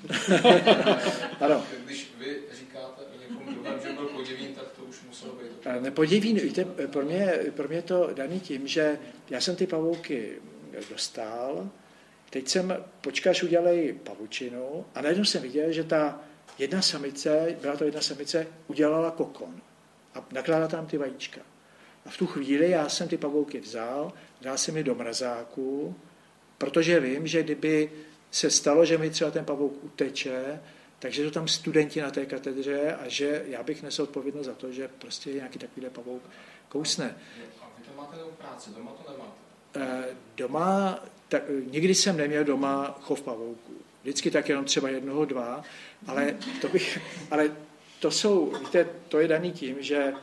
[laughs] ano. Když vy říkáte o někom druhém, že byl podivín, tak to už muselo být. Nepodivín, víte, pro mě, pro mě to daný tím, že já jsem ty pavouky dostal, teď jsem, počkáš, udělej pavučinu a najednou jsem viděl, že ta jedna samice, byla to jedna samice, udělala kokon a nakládala tam ty vajíčka. A v tu chvíli já jsem ty pavouky vzal, dal jsem je do mrazáku, protože vím, že kdyby se stalo, že mi třeba ten pavouk uteče, takže jsou tam studenti na té katedře a že já bych nesl odpovědnost za to, že prostě nějaký takovýhle pavouk kousne. A vy to máte práci, doma to nemáte? Eh, doma, tak, nikdy jsem neměl doma chov pavouků. Vždycky tak jenom třeba jednoho, dva, ale to, bych, ale to jsou, víte, to je daný tím, že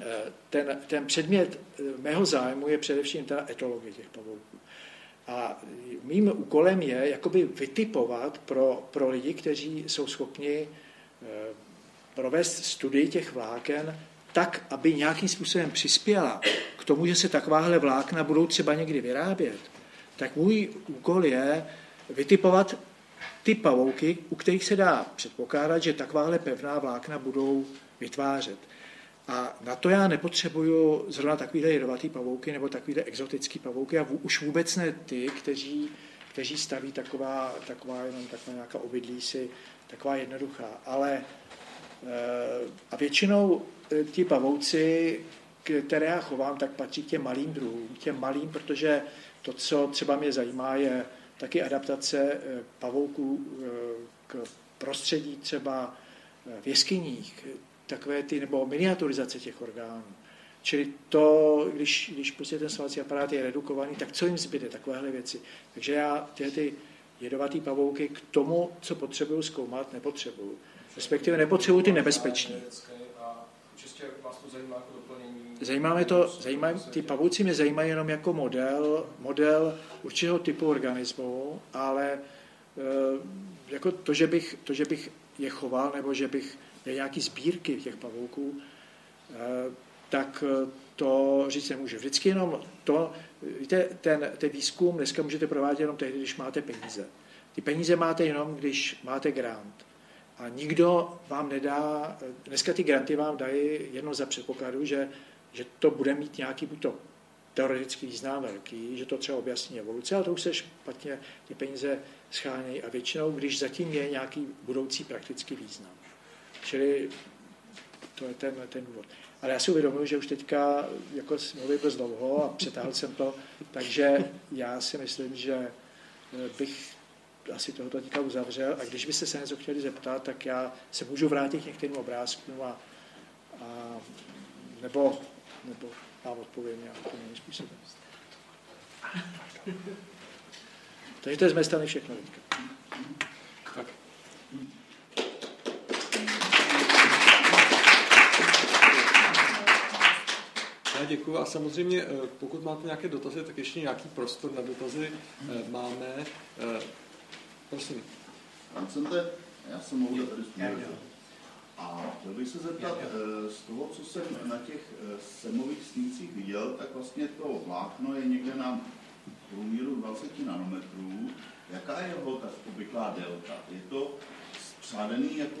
eh, ten, ten předmět eh, mého zájmu je především ta etologie těch pavouků. A mým úkolem je jakoby vytipovat pro, pro lidi, kteří jsou schopni eh, provést studii těch vláken tak, aby nějakým způsobem přispěla k tomu, že se takováhle vlákna budou třeba někdy vyrábět, tak můj úkol je vytipovat ty pavouky, u kterých se dá předpokládat, že takováhle pevná vlákna budou vytvářet. A na to já nepotřebuju zrovna takovýhle jedovatý pavouky nebo takovýhle exotický pavouky a už vůbec ne ty, kteří, kteří staví taková, taková jenom taková nějaká obydlí si, taková jednoduchá. Ale eh, a většinou eh, ti pavouci, které já chovám, tak patří k těm malým druhům, těm malým, protože to, co třeba mě zajímá, je taky adaptace eh, pavouků k prostředí třeba v jeskyních, takové ty, nebo miniaturizace těch orgánů. Čili to, když, když prostě ten svalací aparát je redukovaný, tak co jim zbyde, takovéhle věci. Takže já tyhle ty jedovatý pavouky k tomu, co potřebuju zkoumat, nepotřebuju. Respektive nepotřebuju ty nebezpečné. Zajímá to, zajímá, ty pavouci mě zajímají jenom jako model, model určitého typu organismu, ale e, jako to, že bych, to, že bych je choval, nebo že bych nějaký sbírky těch pavouků, eh, tak eh, to říct nemůže. Vždycky jenom to, víte, ten, ten výzkum dneska můžete provádět jenom tehdy, když máte peníze. Ty peníze máte jenom, když máte grant. A nikdo vám nedá, dneska ty granty vám dají jenom za předpokladu, že, že to bude mít nějaký buď to teoretický význam velký, že to třeba objasní evoluce, ale to už se špatně ty peníze schánějí a většinou, když zatím je nějaký budoucí praktický význam. Čili to je ten, ten důvod. Ale já si uvědomuji, že už teďka jako mluvím dost dlouho a přetáhl jsem to, takže já si myslím, že eh, bych asi tohoto teďka uzavřel a když byste se něco chtěli zeptat, tak já se můžu vrátit k některým obrázkům a, a nebo, nebo vám odpovím nějakým jiným způsobem. Takže to je z mé strany všechno teďka. Tak. Já děkuji a samozřejmě, eh, pokud máte nějaké dotazy, tak ještě nějaký prostor na dotazy eh, máme. Eh, prosím. Francente, já jsem mohl tady A chtěl bych se zeptat, z toho, co jsem na těch semových snímcích viděl, tak vlastně to vlákno je někde na průměru 20 nanometrů. Jaká je jeho ta obvyklá délka? Je to spřádený jako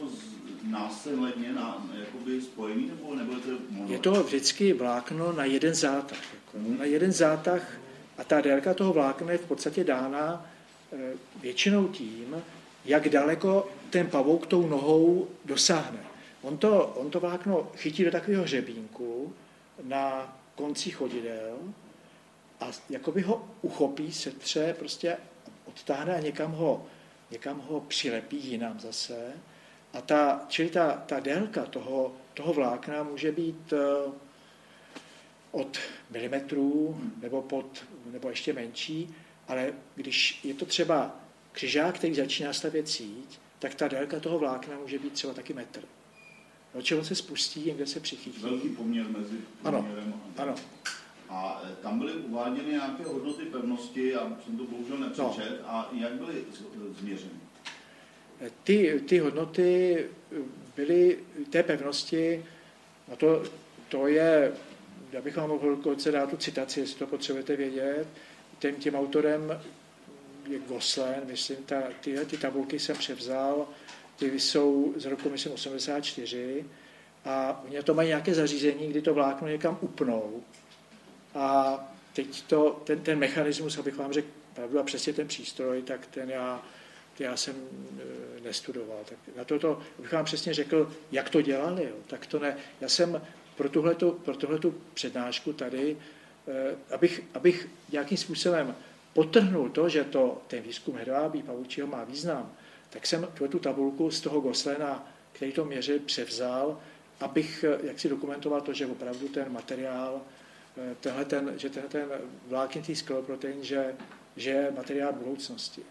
následně na, jakoby spojený, nebo, nebo je to mono? Je to vždycky vlákno na jeden zátah. Jako, hmm. Na jeden zátah a ta délka toho vlákna je v podstatě dána e, většinou tím, jak daleko ten pavouk tou nohou dosáhne. On to, on to vlákno chytí do takového hřebínku na konci chodidel a jakoby ho uchopí, setře, prostě odtáhne a někam ho někam ho přilepí jinam zase. A ta, čili ta, ta délka toho, toho vlákna může být eh, od milimetrů nebo, pod, nebo ještě menší, ale když je to třeba křižák, který začíná stavět síť tak ta délka toho vlákna může být třeba taky metr. No, čeho se spustí, někde se přichýtí. Velký poměr mezi poměrem ano, ano. A e, tam byly uváděny nějaké hodnoty pevnosti, já jsem to bohužel nepřečet, no. a jak byly změřeny? Ty, ty hodnoty byly té pevnosti, a to, to je, já bych vám mohl dát tu citaci, jestli to potřebujete vědět, tím, tím autorem je Goslen, myslím, ta, ty, ty tabulky jsem převzal, ty jsou z roku, myslím, 84 a oni to mají nějaké zařízení, kdy to vlákno někam upnou a teď to, ten, ten mechanismus, abych vám řekl pravdu a přesně ten přístroj, tak ten já, já jsem e, nestudoval. Tak na toto, abych vám přesně řekl, jak to dělali, jo, tak to ne. Já jsem pro tuhletu, pro tuhletu přednášku tady, e, abych, abych nějakým způsobem potrhnul to, že to, ten výzkum hedvábí pavučího má význam, tak jsem tu tabulku z toho Goslena, který to měřil, převzal, abych e, jak si dokumentoval to, že opravdu ten materiál tenhle ten, že tenhle ten vláknitý skleroprotein, že, že je materiál budoucnosti.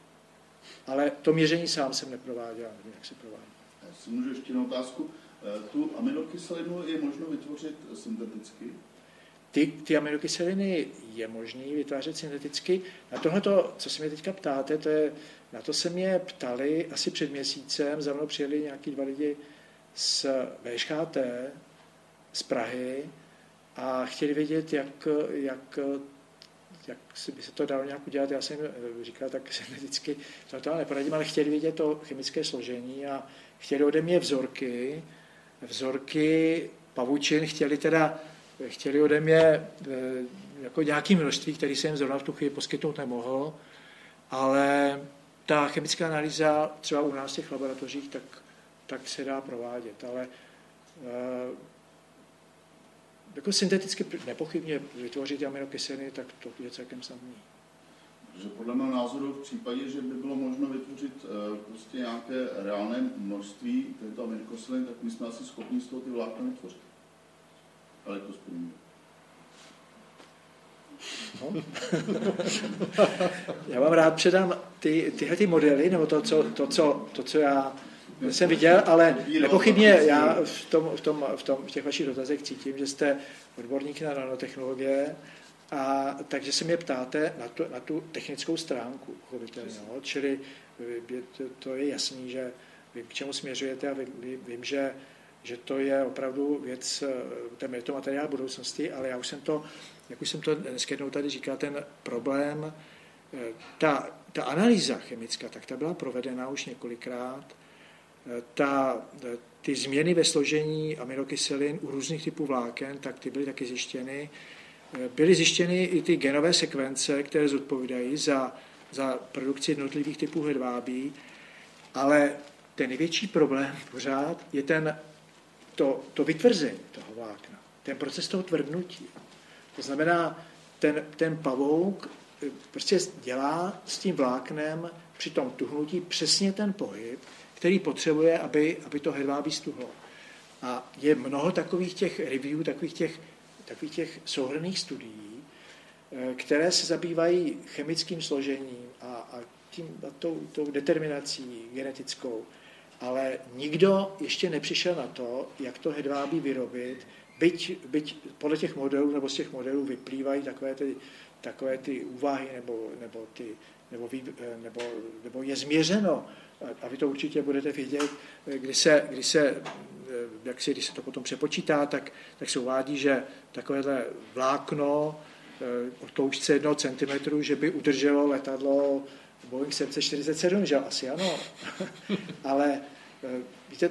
Ale to měření sám jsem neprováděl, nevím, jak se provádí. Já si můžu ještě na otázku. Eh, tu aminokyselinu je možno vytvořit synteticky? Ty, ty aminokyseliny je možné vytvářet synteticky. Na tohle, co se mě teďka ptáte, to je, na to se mě ptali asi před měsícem, za mnou přijeli nějaký dva lidi z VŠHT, z Prahy, a chtěli vědět, jak, jak, jak si by se to dalo nějak udělat. Já jsem říkal, tak [laughs] se vždycky to, to neporadím, ale chtěli vědět to chemické složení a chtěli ode mě vzorky, vzorky pavučin, chtěli teda chtěli ode mě eh, jako nějaké množství, které jsem zrovna v tu chvíli poskytnout nemohl, ale ta chemická analýza třeba u nás v těch laboratořích, tak, tak se dá provádět, ale eh, jako synteticky nepochybně vytvořit aminokyseliny, tak to je celkem samý. Protože podle mého názoru v případě, že by bylo možno vytvořit uh, prostě nějaké reálné množství této aminokyseliny, tak my jsme asi schopni z toho ty vlákna vytvořit. Elektrospojení. No. [laughs] já vám rád předám ty, tyhle ty modely, nebo to, co, to, co, to, co já jsem viděl, ale nepochybně já v, tom, v, tom, v, tom, v těch vašich dotazech cítím, že jste odborník na nanotechnologie, a takže se mě ptáte na, to, na tu technickou stránku, no? čili to, to je jasný, že vím, k čemu směřujete a vím, vím že, že to je opravdu věc, ten je to materiál budoucnosti, ale já už jsem to, jak už jsem to dneska jednou tady říkal, ten problém, ta, ta analýza chemická, tak ta byla provedena už několikrát ta, ty změny ve složení aminokyselin u různých typů vláken, tak ty byly taky zjištěny. Byly zjištěny i ty genové sekvence, které zodpovídají za, za produkci jednotlivých typů hedvábí, ale ten největší problém pořád je ten, to, to vytvrzení toho vlákna, ten proces toho tvrdnutí. To znamená, ten, ten pavouk eh, prostě dělá s tím vláknem při tom tuhnutí přesně ten pohyb, který potřebuje, aby, aby to hedvábí stuhlo. A je mnoho takových těch review, takových těch, takových těch souhrných studií, eh, které se zabývají chemickým složením a, a, tím, a tou, tou determinací genetickou, ale nikdo ještě nepřišel na to, jak to hedvábí vyrobit, byť, byť podle těch modelů nebo z těch modelů vyplývají takové ty, takové ty úvahy nebo, nebo, ty, nebo, eh, nebo, nebo je změřeno, a vy to určitě budete vědět, když se, když se, jak si, když se to potom přepočítá, tak, tak se uvádí, že takovéhle vlákno eh, o tloušťce jednoho centimetru, že by udrželo letadlo Boeing 747, že asi ano. [laughs] Ale eh, víte,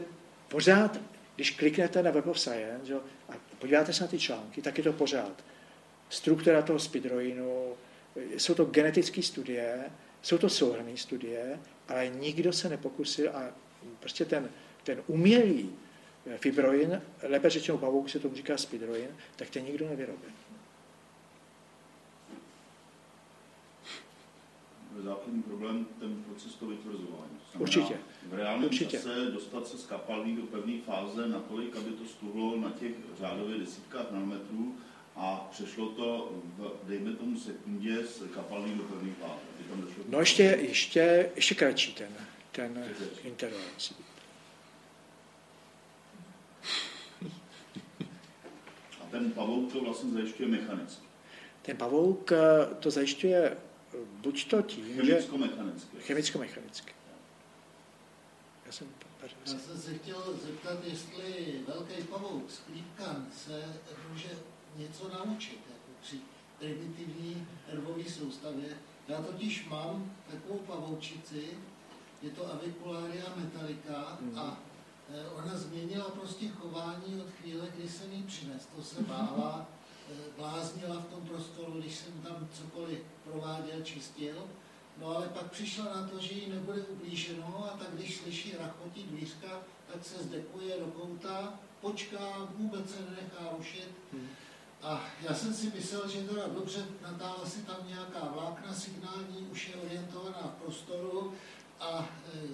pořád, když kliknete na Web of Science že, a podíváte se na ty články, tak je to pořád. Struktura toho spidroinu, eh, jsou to genetické studie, jsou to souhrné studie, ale nikdo se nepokusil a prostě ten, ten umělý eh, fibroin, lépe řečeno pavouk se tomu říká spidroin, tak ten nikdo nevyrobil. základní problém ten proces toho vytvrzování. Určitě. V reálném Určitě. čase dostat se z kapalí do pevné fáze natolik, aby to stuhlo na těch řádově desítkách nanometrů a přešlo to, v, dejme tomu sekundě, z kapalní do pevné fáze. No ještě, ještě, ještě kratší ten, ten interval musí být. A ten pavouk to vlastně zajišťuje mechanicky. Ten pavouk eh, to zajišťuje buď to tím, že... Chemicko-mechanicky. Chemicko-mechanicky. Já jsem, Já jsem se chtěl zeptat, jestli velký pavouk z se může něco naučit, jako při primitivní nervové soustavě. Já totiž mám takovou pavoučici, je to Avicularia metallica mm. a e, ona změnila prostě chování od chvíle, kdy jsem ji přines. To se bála, [laughs] e, bláznila v tom prostoru, když jsem tam cokoliv prováděl, čistil. No ale pak přišla na to, že jí nebude ublíženo a tak když slyší rachotí dvířka, tak se zdekuje do kouta, počká, vůbec se nenechá rušit. Hmm. A já jsem si myslel, že teda dobře natáhla si tam nějaká vlákna signální, už je orientovaná v prostoru a e,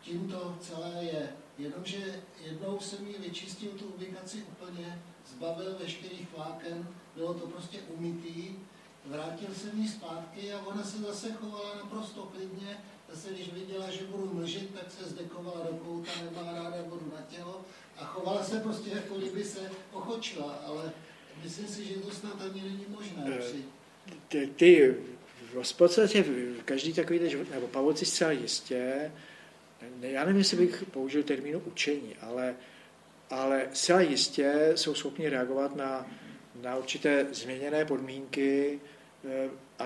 tím to celé je. Jenomže jednou jsem ji vyčistil tu ubikaci úplně, zbavil veškerých vláken, bylo to prostě umytý, vrátil jsem ji zpátky a ona se zase chovala naprosto klidně. Zase když viděla, že budu mlžit, tak se zdekovala do kouta, nemá ráda vodu na tělo a chovala se prostě jako kdyby se ochočila, ale myslím si, že to snad ani není možné. Eh, ty, ty v podstatě každý takový život, nebo pavoci zcela jistě, já nevím, jestli bych použil termínu učení, ale, ale zcela jistě jsou schopni reagovat na, na určité změněné podmínky eh, a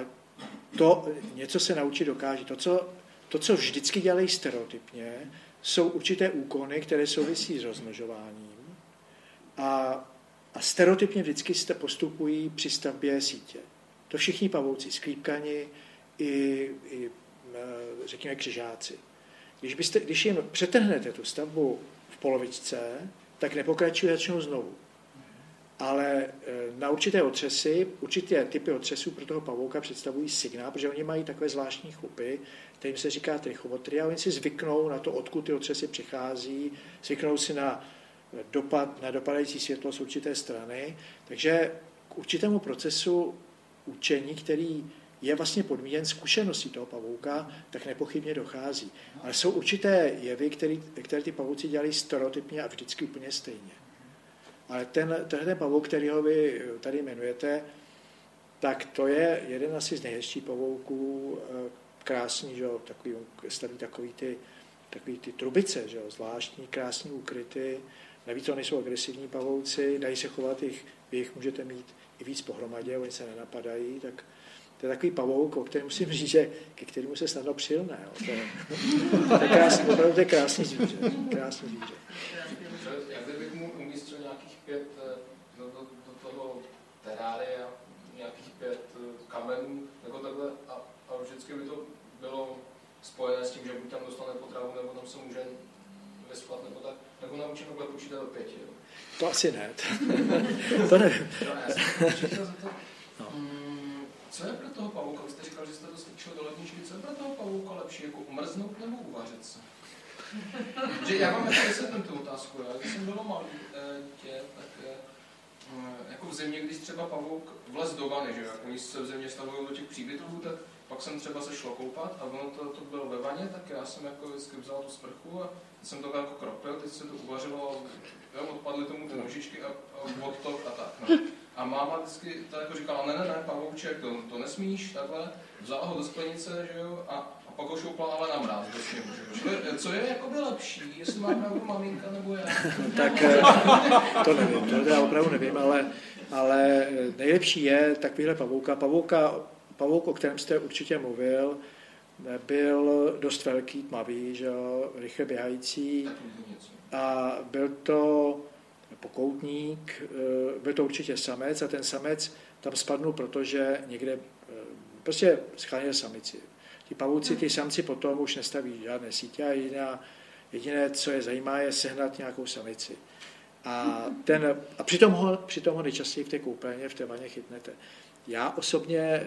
to něco se naučit dokáže. To, co, to, co vždycky dělají stereotypně, jsou určité úkony, které souvisí s rozmnožováním a, a stereotypně vždycky postupují při stavbě sítě. To všichni pavouci, sklípkani i, i e, řekněme křižáci. Když, byste, když jim přetrhnete tu stavbu v polovičce, tak nepokračuje začnou znovu. Ale e, na určité otřesy, určité typy otřesů pro toho pavouka představují signál, protože oni mají takové zvláštní chupy, kterým se říká trichomotria, a oni si zvyknou na to, odkud ty otřesy přichází, zvyknou si na dopad, na dopadající světlo z určité strany, takže k určitému procesu učení, který je vlastně podmíněn zkušeností toho pavouka, tak nepochybně dochází. Ale jsou určité jevy, který, které ty pavouci dělají stereotypně a vždycky úplně stejně. Ale ten, tenhle pavouk, který ho vy tady jmenujete, tak to je jeden asi z nejhezčích pavouků, eh, krásný, že jo, takový, staví takový ty, takový ty trubice, že jo, zvláštní, krásný úkryty, navíc to nejsou agresivní pavouci, dají se chovat, jich, vy jich můžete mít i víc pohromadě, oni se nenapadají, tak to je takový pavouk, o kterém musím říct, že ke kterému se snadno přilne. Jo. To, je, to je krásný, to je krásný zvíře. Krásný zvíře. Jak kdybych mu umístil nějakých pět eh, do, do, do toho terária, nějakých pět eh, kamenů, nebo takhle, a, a vždycky by to bylo spojené s tím, že buď tam dostane potravu, nebo tam se může vyspat, nebo tak, nebo naučím takhle počítat do pěti. Jo. To asi ne. [laughs] to nevím. No. Mm, co je pro toho pavouka? Vy jste říkal, že jste to slyšel do ledničky. Co je pro toho pavouka lepší, jako umrznout nebo uvařit se? že já vám ještě vysvětlím tu otázku. Já, když jsem byl malý dítě, tak eh, jako v zimě, když třeba pavouk vlez do vany, že jak oni se v zimě stavují do těch příbytků, tak pak jsem třeba se šlo koupat a ono to, to bylo ve vaně, tak já jsem jako vždycky vzal tu sprchu a jsem to jako kropil, teď se to uvařilo, jo, odpadly tomu ty nožičky a, a odtok a tak. No. A máma vždycky to jako říkala, ne, ne, ne, pavouček, to, to nesmíš, takhle, vzala ho do sklenice, že jo, a, a pak ho šoupla ale na mráz do sněhu. Co je jakoby lepší, jestli má pravdu maminka nebo já? [laughs] tak eh, to nevím, to já opravdu nevím, ale, ale nejlepší je takovýhle pavouka. Pavouka pavouk, o kterém jste určitě mluvil, byl dost velký, tmavý, že jo, rychle běhající a byl to pokoutník, eh, byl to určitě samec a ten samec tam spadnul, protože někde eh, prostě schránil samici. Ti pavouci, ty samci potom už nestaví žádné sítě a jediná, jediné, co je zajímá, je sehnat nějakou samici. A, ten, a přitom, ho, přitom ho nejčastěji v té koupelně, v té vaně chytnete. Já osobně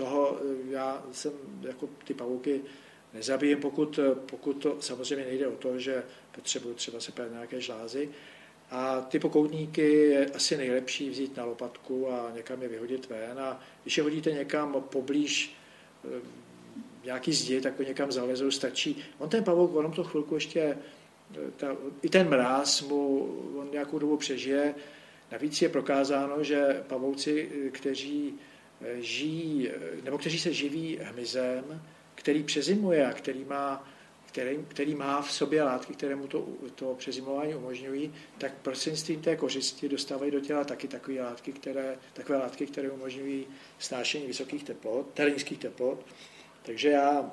toho, já jsem jako ty pavouky nezabijím, pokud, pokud to samozřejmě nejde o to, že potřebuji třeba se nějaké žlázy. A ty pokoutníky je asi nejlepší vzít na lopatku a někam je vyhodit ven. A když je hodíte někam poblíž eh, nějaký zdi, tak ho někam zalezou, stačí. On ten pavouk, on to chvilku ještě, ta, i ten mráz mu, on nějakou dobu přežije. Navíc je prokázáno, že pavouci, kteří žijí, nebo kteří se živí hmyzem, který přezimuje a který má, který, který má v sobě látky, které mu to, to přezimování umožňují, tak prostřednictvím té kořisti dostávají do těla taky takové látky, které, takové látky, které umožňují snášení vysokých teplot, terénských teplot. Takže já,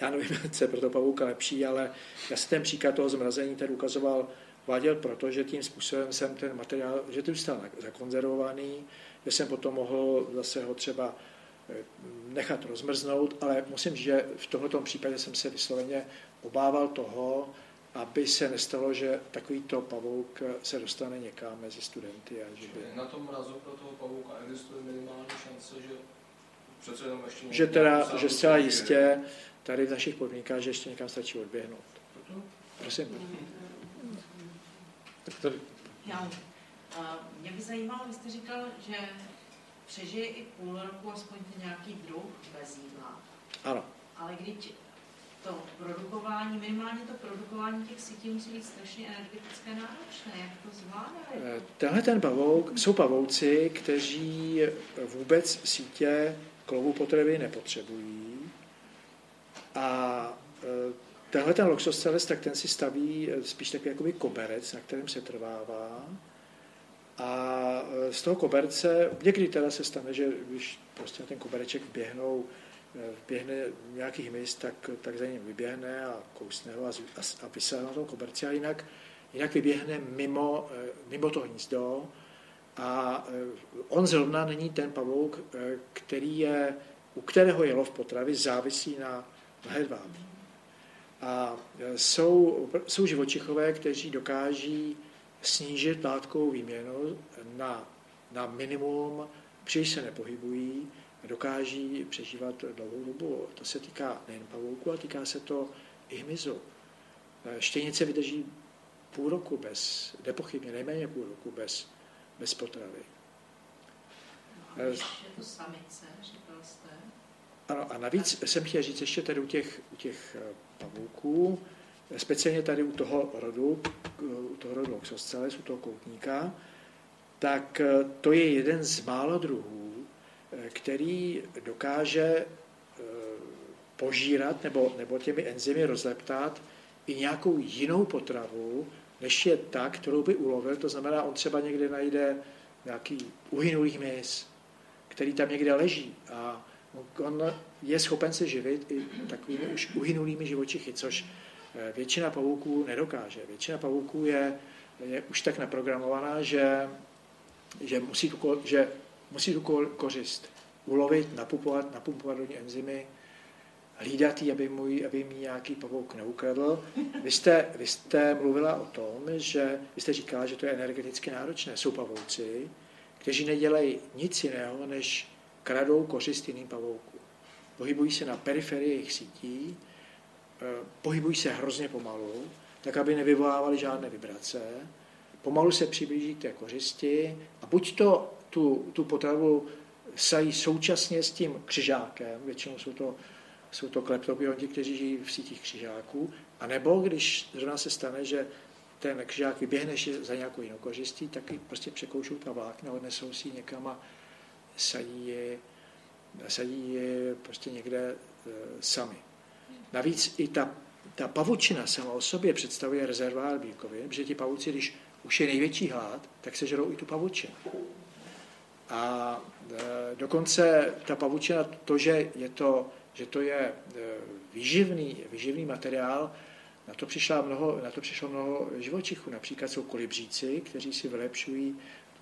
já nevím, [laughs] co je pro to pavouka lepší, ale já si ten příklad toho zmrazení tady ukazoval, váděl proto, že tím způsobem jsem ten materiál, že to zůstal zakonzervovaný, že jsem potom mohl zase ho třeba eh, nechat rozmrznout, ale musím říct, že v tomto případě jsem se vysloveně obával toho, aby se nestalo, že takovýto pavouk se dostane někam mezi studenty. A že by... Na tom mrazu pro toho pavouka existuje minimální šance, že přece jenom ještě Že teda, že zcela jistě tady v našich podmínkách, že ještě někam stačí odběhnout. Prosím. Já mě by zajímalo, vy jste říkal, že přežije i půl roku aspoň nějaký druh bez jídla. Ano. Ale když to produkování, minimálně to produkování těch sítí musí být strašně energetické náročné. Jak to zvládá? Eh, tenhle ten pavouk, jsou pavouci, kteří vůbec sítě klovu potravy nepotřebují. A eh, tenhle ten Loxosceles, tak ten si staví eh, spíš takový jakoby koberec, na kterém se trvává. A z toho koberce, někdy teda se stane, že když prostě na ten kobereček vběhnou vběhne nějaký hmyz, tak, tak za ním vyběhne a kousne ho a, a, a vysá na tom koberci a jinak, jinak vyběhne mimo, eh, mimo to hnízdo a on zrovna není ten pavouk, který je, u kterého je lov potravy závisí na, na hedvábí. A jsou, jsou živočichové, kteří dokáží snížit látkovou výměnu na, na minimum, příliš se nepohybují, dokáží přežívat dlouhou dobu. To se týká nejen pavouku, ale týká se to i hmyzu. Štěnice vydrží půl roku bez, nepochybně nejméně půl roku bez, bez potravy. No, je to samice, říkal jste. Ano, a navíc jsem chtěl říct ještě tady u těch, u těch eh, pavouků, speciálně tady u toho rodu, u toho rodu Oxosceles, u toho koutníka, tak eh, to je jeden z málo druhů, který dokáže eh, požírat nebo, nebo těmi enzymy rozleptat i nějakou jinou potravu, než je ta, kterou by ulovil. To znamená, on třeba někde najde nějaký uhynulý hmyz, který tam někde leží a on je schopen se živit i takovými už uhynulými živočichy, což eh, většina pavouků nedokáže. Většina pavouků je, je už tak naprogramovaná, že, že, musí tu, že musí tu kořist ulovit, napumpovat, napumpovat do ní enzymy, hlídat ji, aby, můj, aby mi nějaký pavouk neukradl. Vy jste, vy jste mluvila o tom, že vy jste říkala, že to je energeticky náročné. Jsou pavouci, kteří nedělají nic jiného, než kradou kořist jiným pavoukům. Pohybují se na periferii jejich sítí, eh, pohybují se hrozně pomalu, tak aby nevyvolávali žádné vibrace, pomalu se přiblíží k té kořisti a buď to tu, tu potravu sají současně s tím křižákem, většinou jsou to, jsou to kleptopionti, kteří žijí v sítích křižáků, a nebo když zrovna se stane, že ten křižák vyběhne za nějakou jinou kořistí, tak prostě překoušou ta vlákna, odnesou si někam a sadí je, sadí je prostě někde e, sami. Navíc i ta, ta pavučina sama o sobě představuje rezervár bílkovin, protože ti pavuci, když už je největší hlad, tak se žerou i tu pavučinu. A e, dokonce ta pavučina, to, že, je to, že to je e, výživný, výživný materiál, na to, přišlo mnoho, na to přišlo mnoho živočichů. Například jsou kolibříci, kteří si vylepšují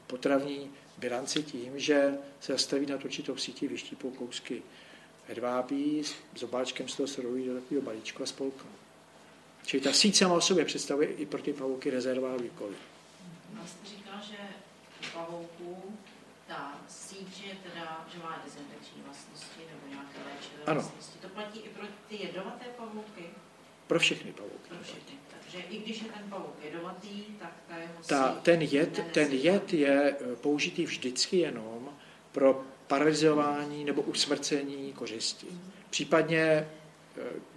potravní bilanci tím, že se zastaví na určitou síti, vyštípou kousky hedvábí, s obáčkem z toho se do takového balíčku a spolknou. Čili ta síť sama o sobě představuje i pro ty pavouky rezervár výkoly. Jste říkal, že pavouků ta síť je teda, že má dezinfekční vlastnosti nebo nějaké léčivé ano. vlastnosti. To platí i pro ty jedovaté pavouky? Pro všechny pavouky. Pro všechny. Takže i když je ten pavouk jedovatý, tak ta jeho ta, ten, jed, ten jed je eh, použitý vždycky jenom pro paralizování nebo usmrcení kořisti. Případně eh,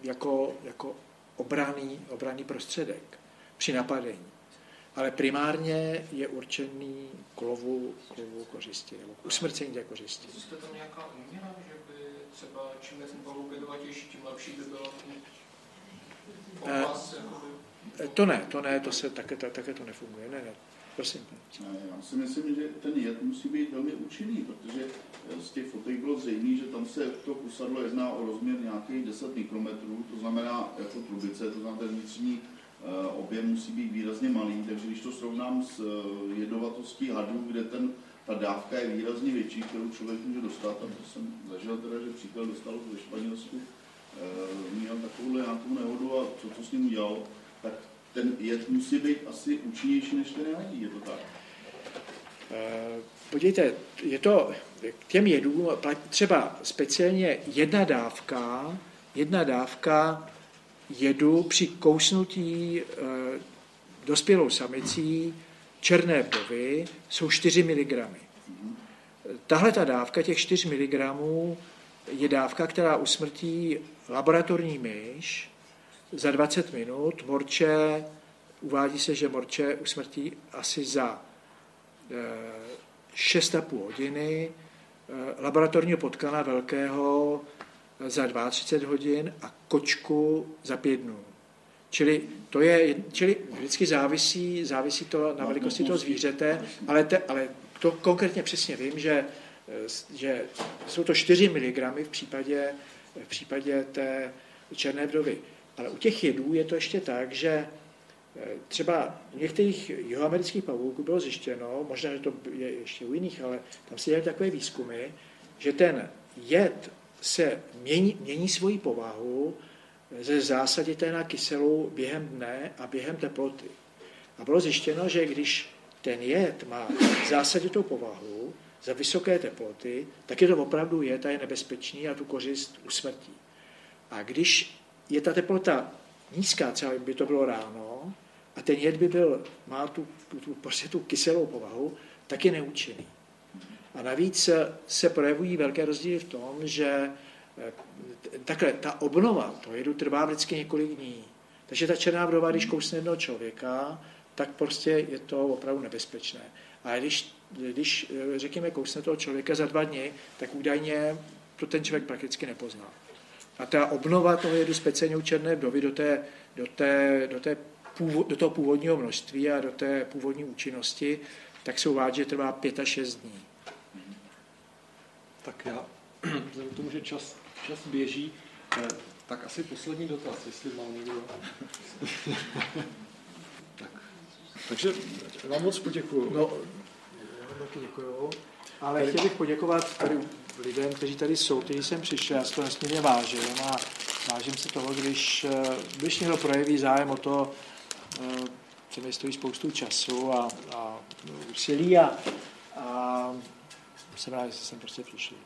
jako, jako obraný, obraný prostředek při napadení. Ale primárně je určený k lovu, k lovu kořisti, nebo k usmrcení té kořisti. Existuje tam nějaká úměra, že by třeba čím je ten pavouk jedovatější, tím lepší by bylo popas, eh, To ne, to ne, to se také, také to nefunguje. Ne, ne, Prosím. Já si myslím, že ten jed musí být velmi účinný, protože z těch fotek bylo zřejmé, že tam se to kusadlo jedná o rozměr nějakých 10 mikrometrů, to znamená jako trubice, to znamená ten vnitřní eh, objem musí být výrazně malý, takže když to srovnám s eh, jedovatostí hadů, kde ten, ta dávka je výrazně větší, kterou člověk může dostat, a to jsem zažil teda, že příklad dostal ve Španělsku, eh, měl takovou nějakou nehodu a co to s ním udělal, tak ten jed musí být asi účinnější než ten jadí, je to tak? Eh, podívejte, je to k těm jedům třeba speciálně jedna dávka, jedna dávka jedu při kousnutí e, dospělou samicí černé vdovy jsou 4 mg. Tahle ta dávka těch 4 mg je dávka, která usmrtí laboratorní myš za 20 minut. Morče, uvádí se, že morče usmrtí asi za 6,5 eh, hodiny, eh, laboratorního potkana velkého za 32 hodin a kočku za 5 dnů. Čili to je, čili vždycky závisí, závisí to na velikosti toho zvířete, ale, te, ale to konkrétně přesně vím, že, eh, že jsou to 4 mg v případě, v případě té černé vdovy. Ale u těch jedů je to ještě tak, že eh, třeba u některých jihoamerických pavouků bylo zjištěno, možná, že to je ještě u jiných, ale tam se dělají takové výzkumy, že ten jed se mění, mění svoji povahu ze zásadité na kyselou během dne a během teploty. A bylo zjištěno, že když ten jed má zásaditou povahu za vysoké teploty, tak je to opravdu jed a je nebezpečný a tu kořist usmrtí. A když je ta teplota nízká, třeba by to bylo ráno, a ten jed by byl, má tu, tu, prostě tu kyselou povahu, tak je neúčinný. A navíc se projevují velké rozdíly v tom, že eh, takhle, ta obnova toho jedu trvá vždycky několik dní. Takže ta černá vdova, když kousne jednoho člověka, tak prostě je to opravdu nebezpečné. A když, když eh, řekněme, kousne toho člověka za dva dny, tak údajně to ten člověk prakticky nepozná. A ta obnova toho jedu speciálně u černé vdovy do, té, do, té, do, té původ, do toho původního množství a do té původní účinnosti, tak se uvádí, že trvá 5 až 6 dní. Tak já, [clears throat] vzhledem k tomu, že čas, čas běží, eh, tak asi poslední dotaz, jestli má někdo. [laughs] tak. Takže vám moc poděkuju. No, já vám taky děkuju. Ale chtěl bych poděkovat tady lidem, kteří tady jsou, kteří jsem přišel, já si to nesmírně vážím a vážím se toho, když, eh, když někdo projeví zájem o to, eh, tím stojí spoustu času a, a úsilí a, a jsem rád, že jsem prostě přišli.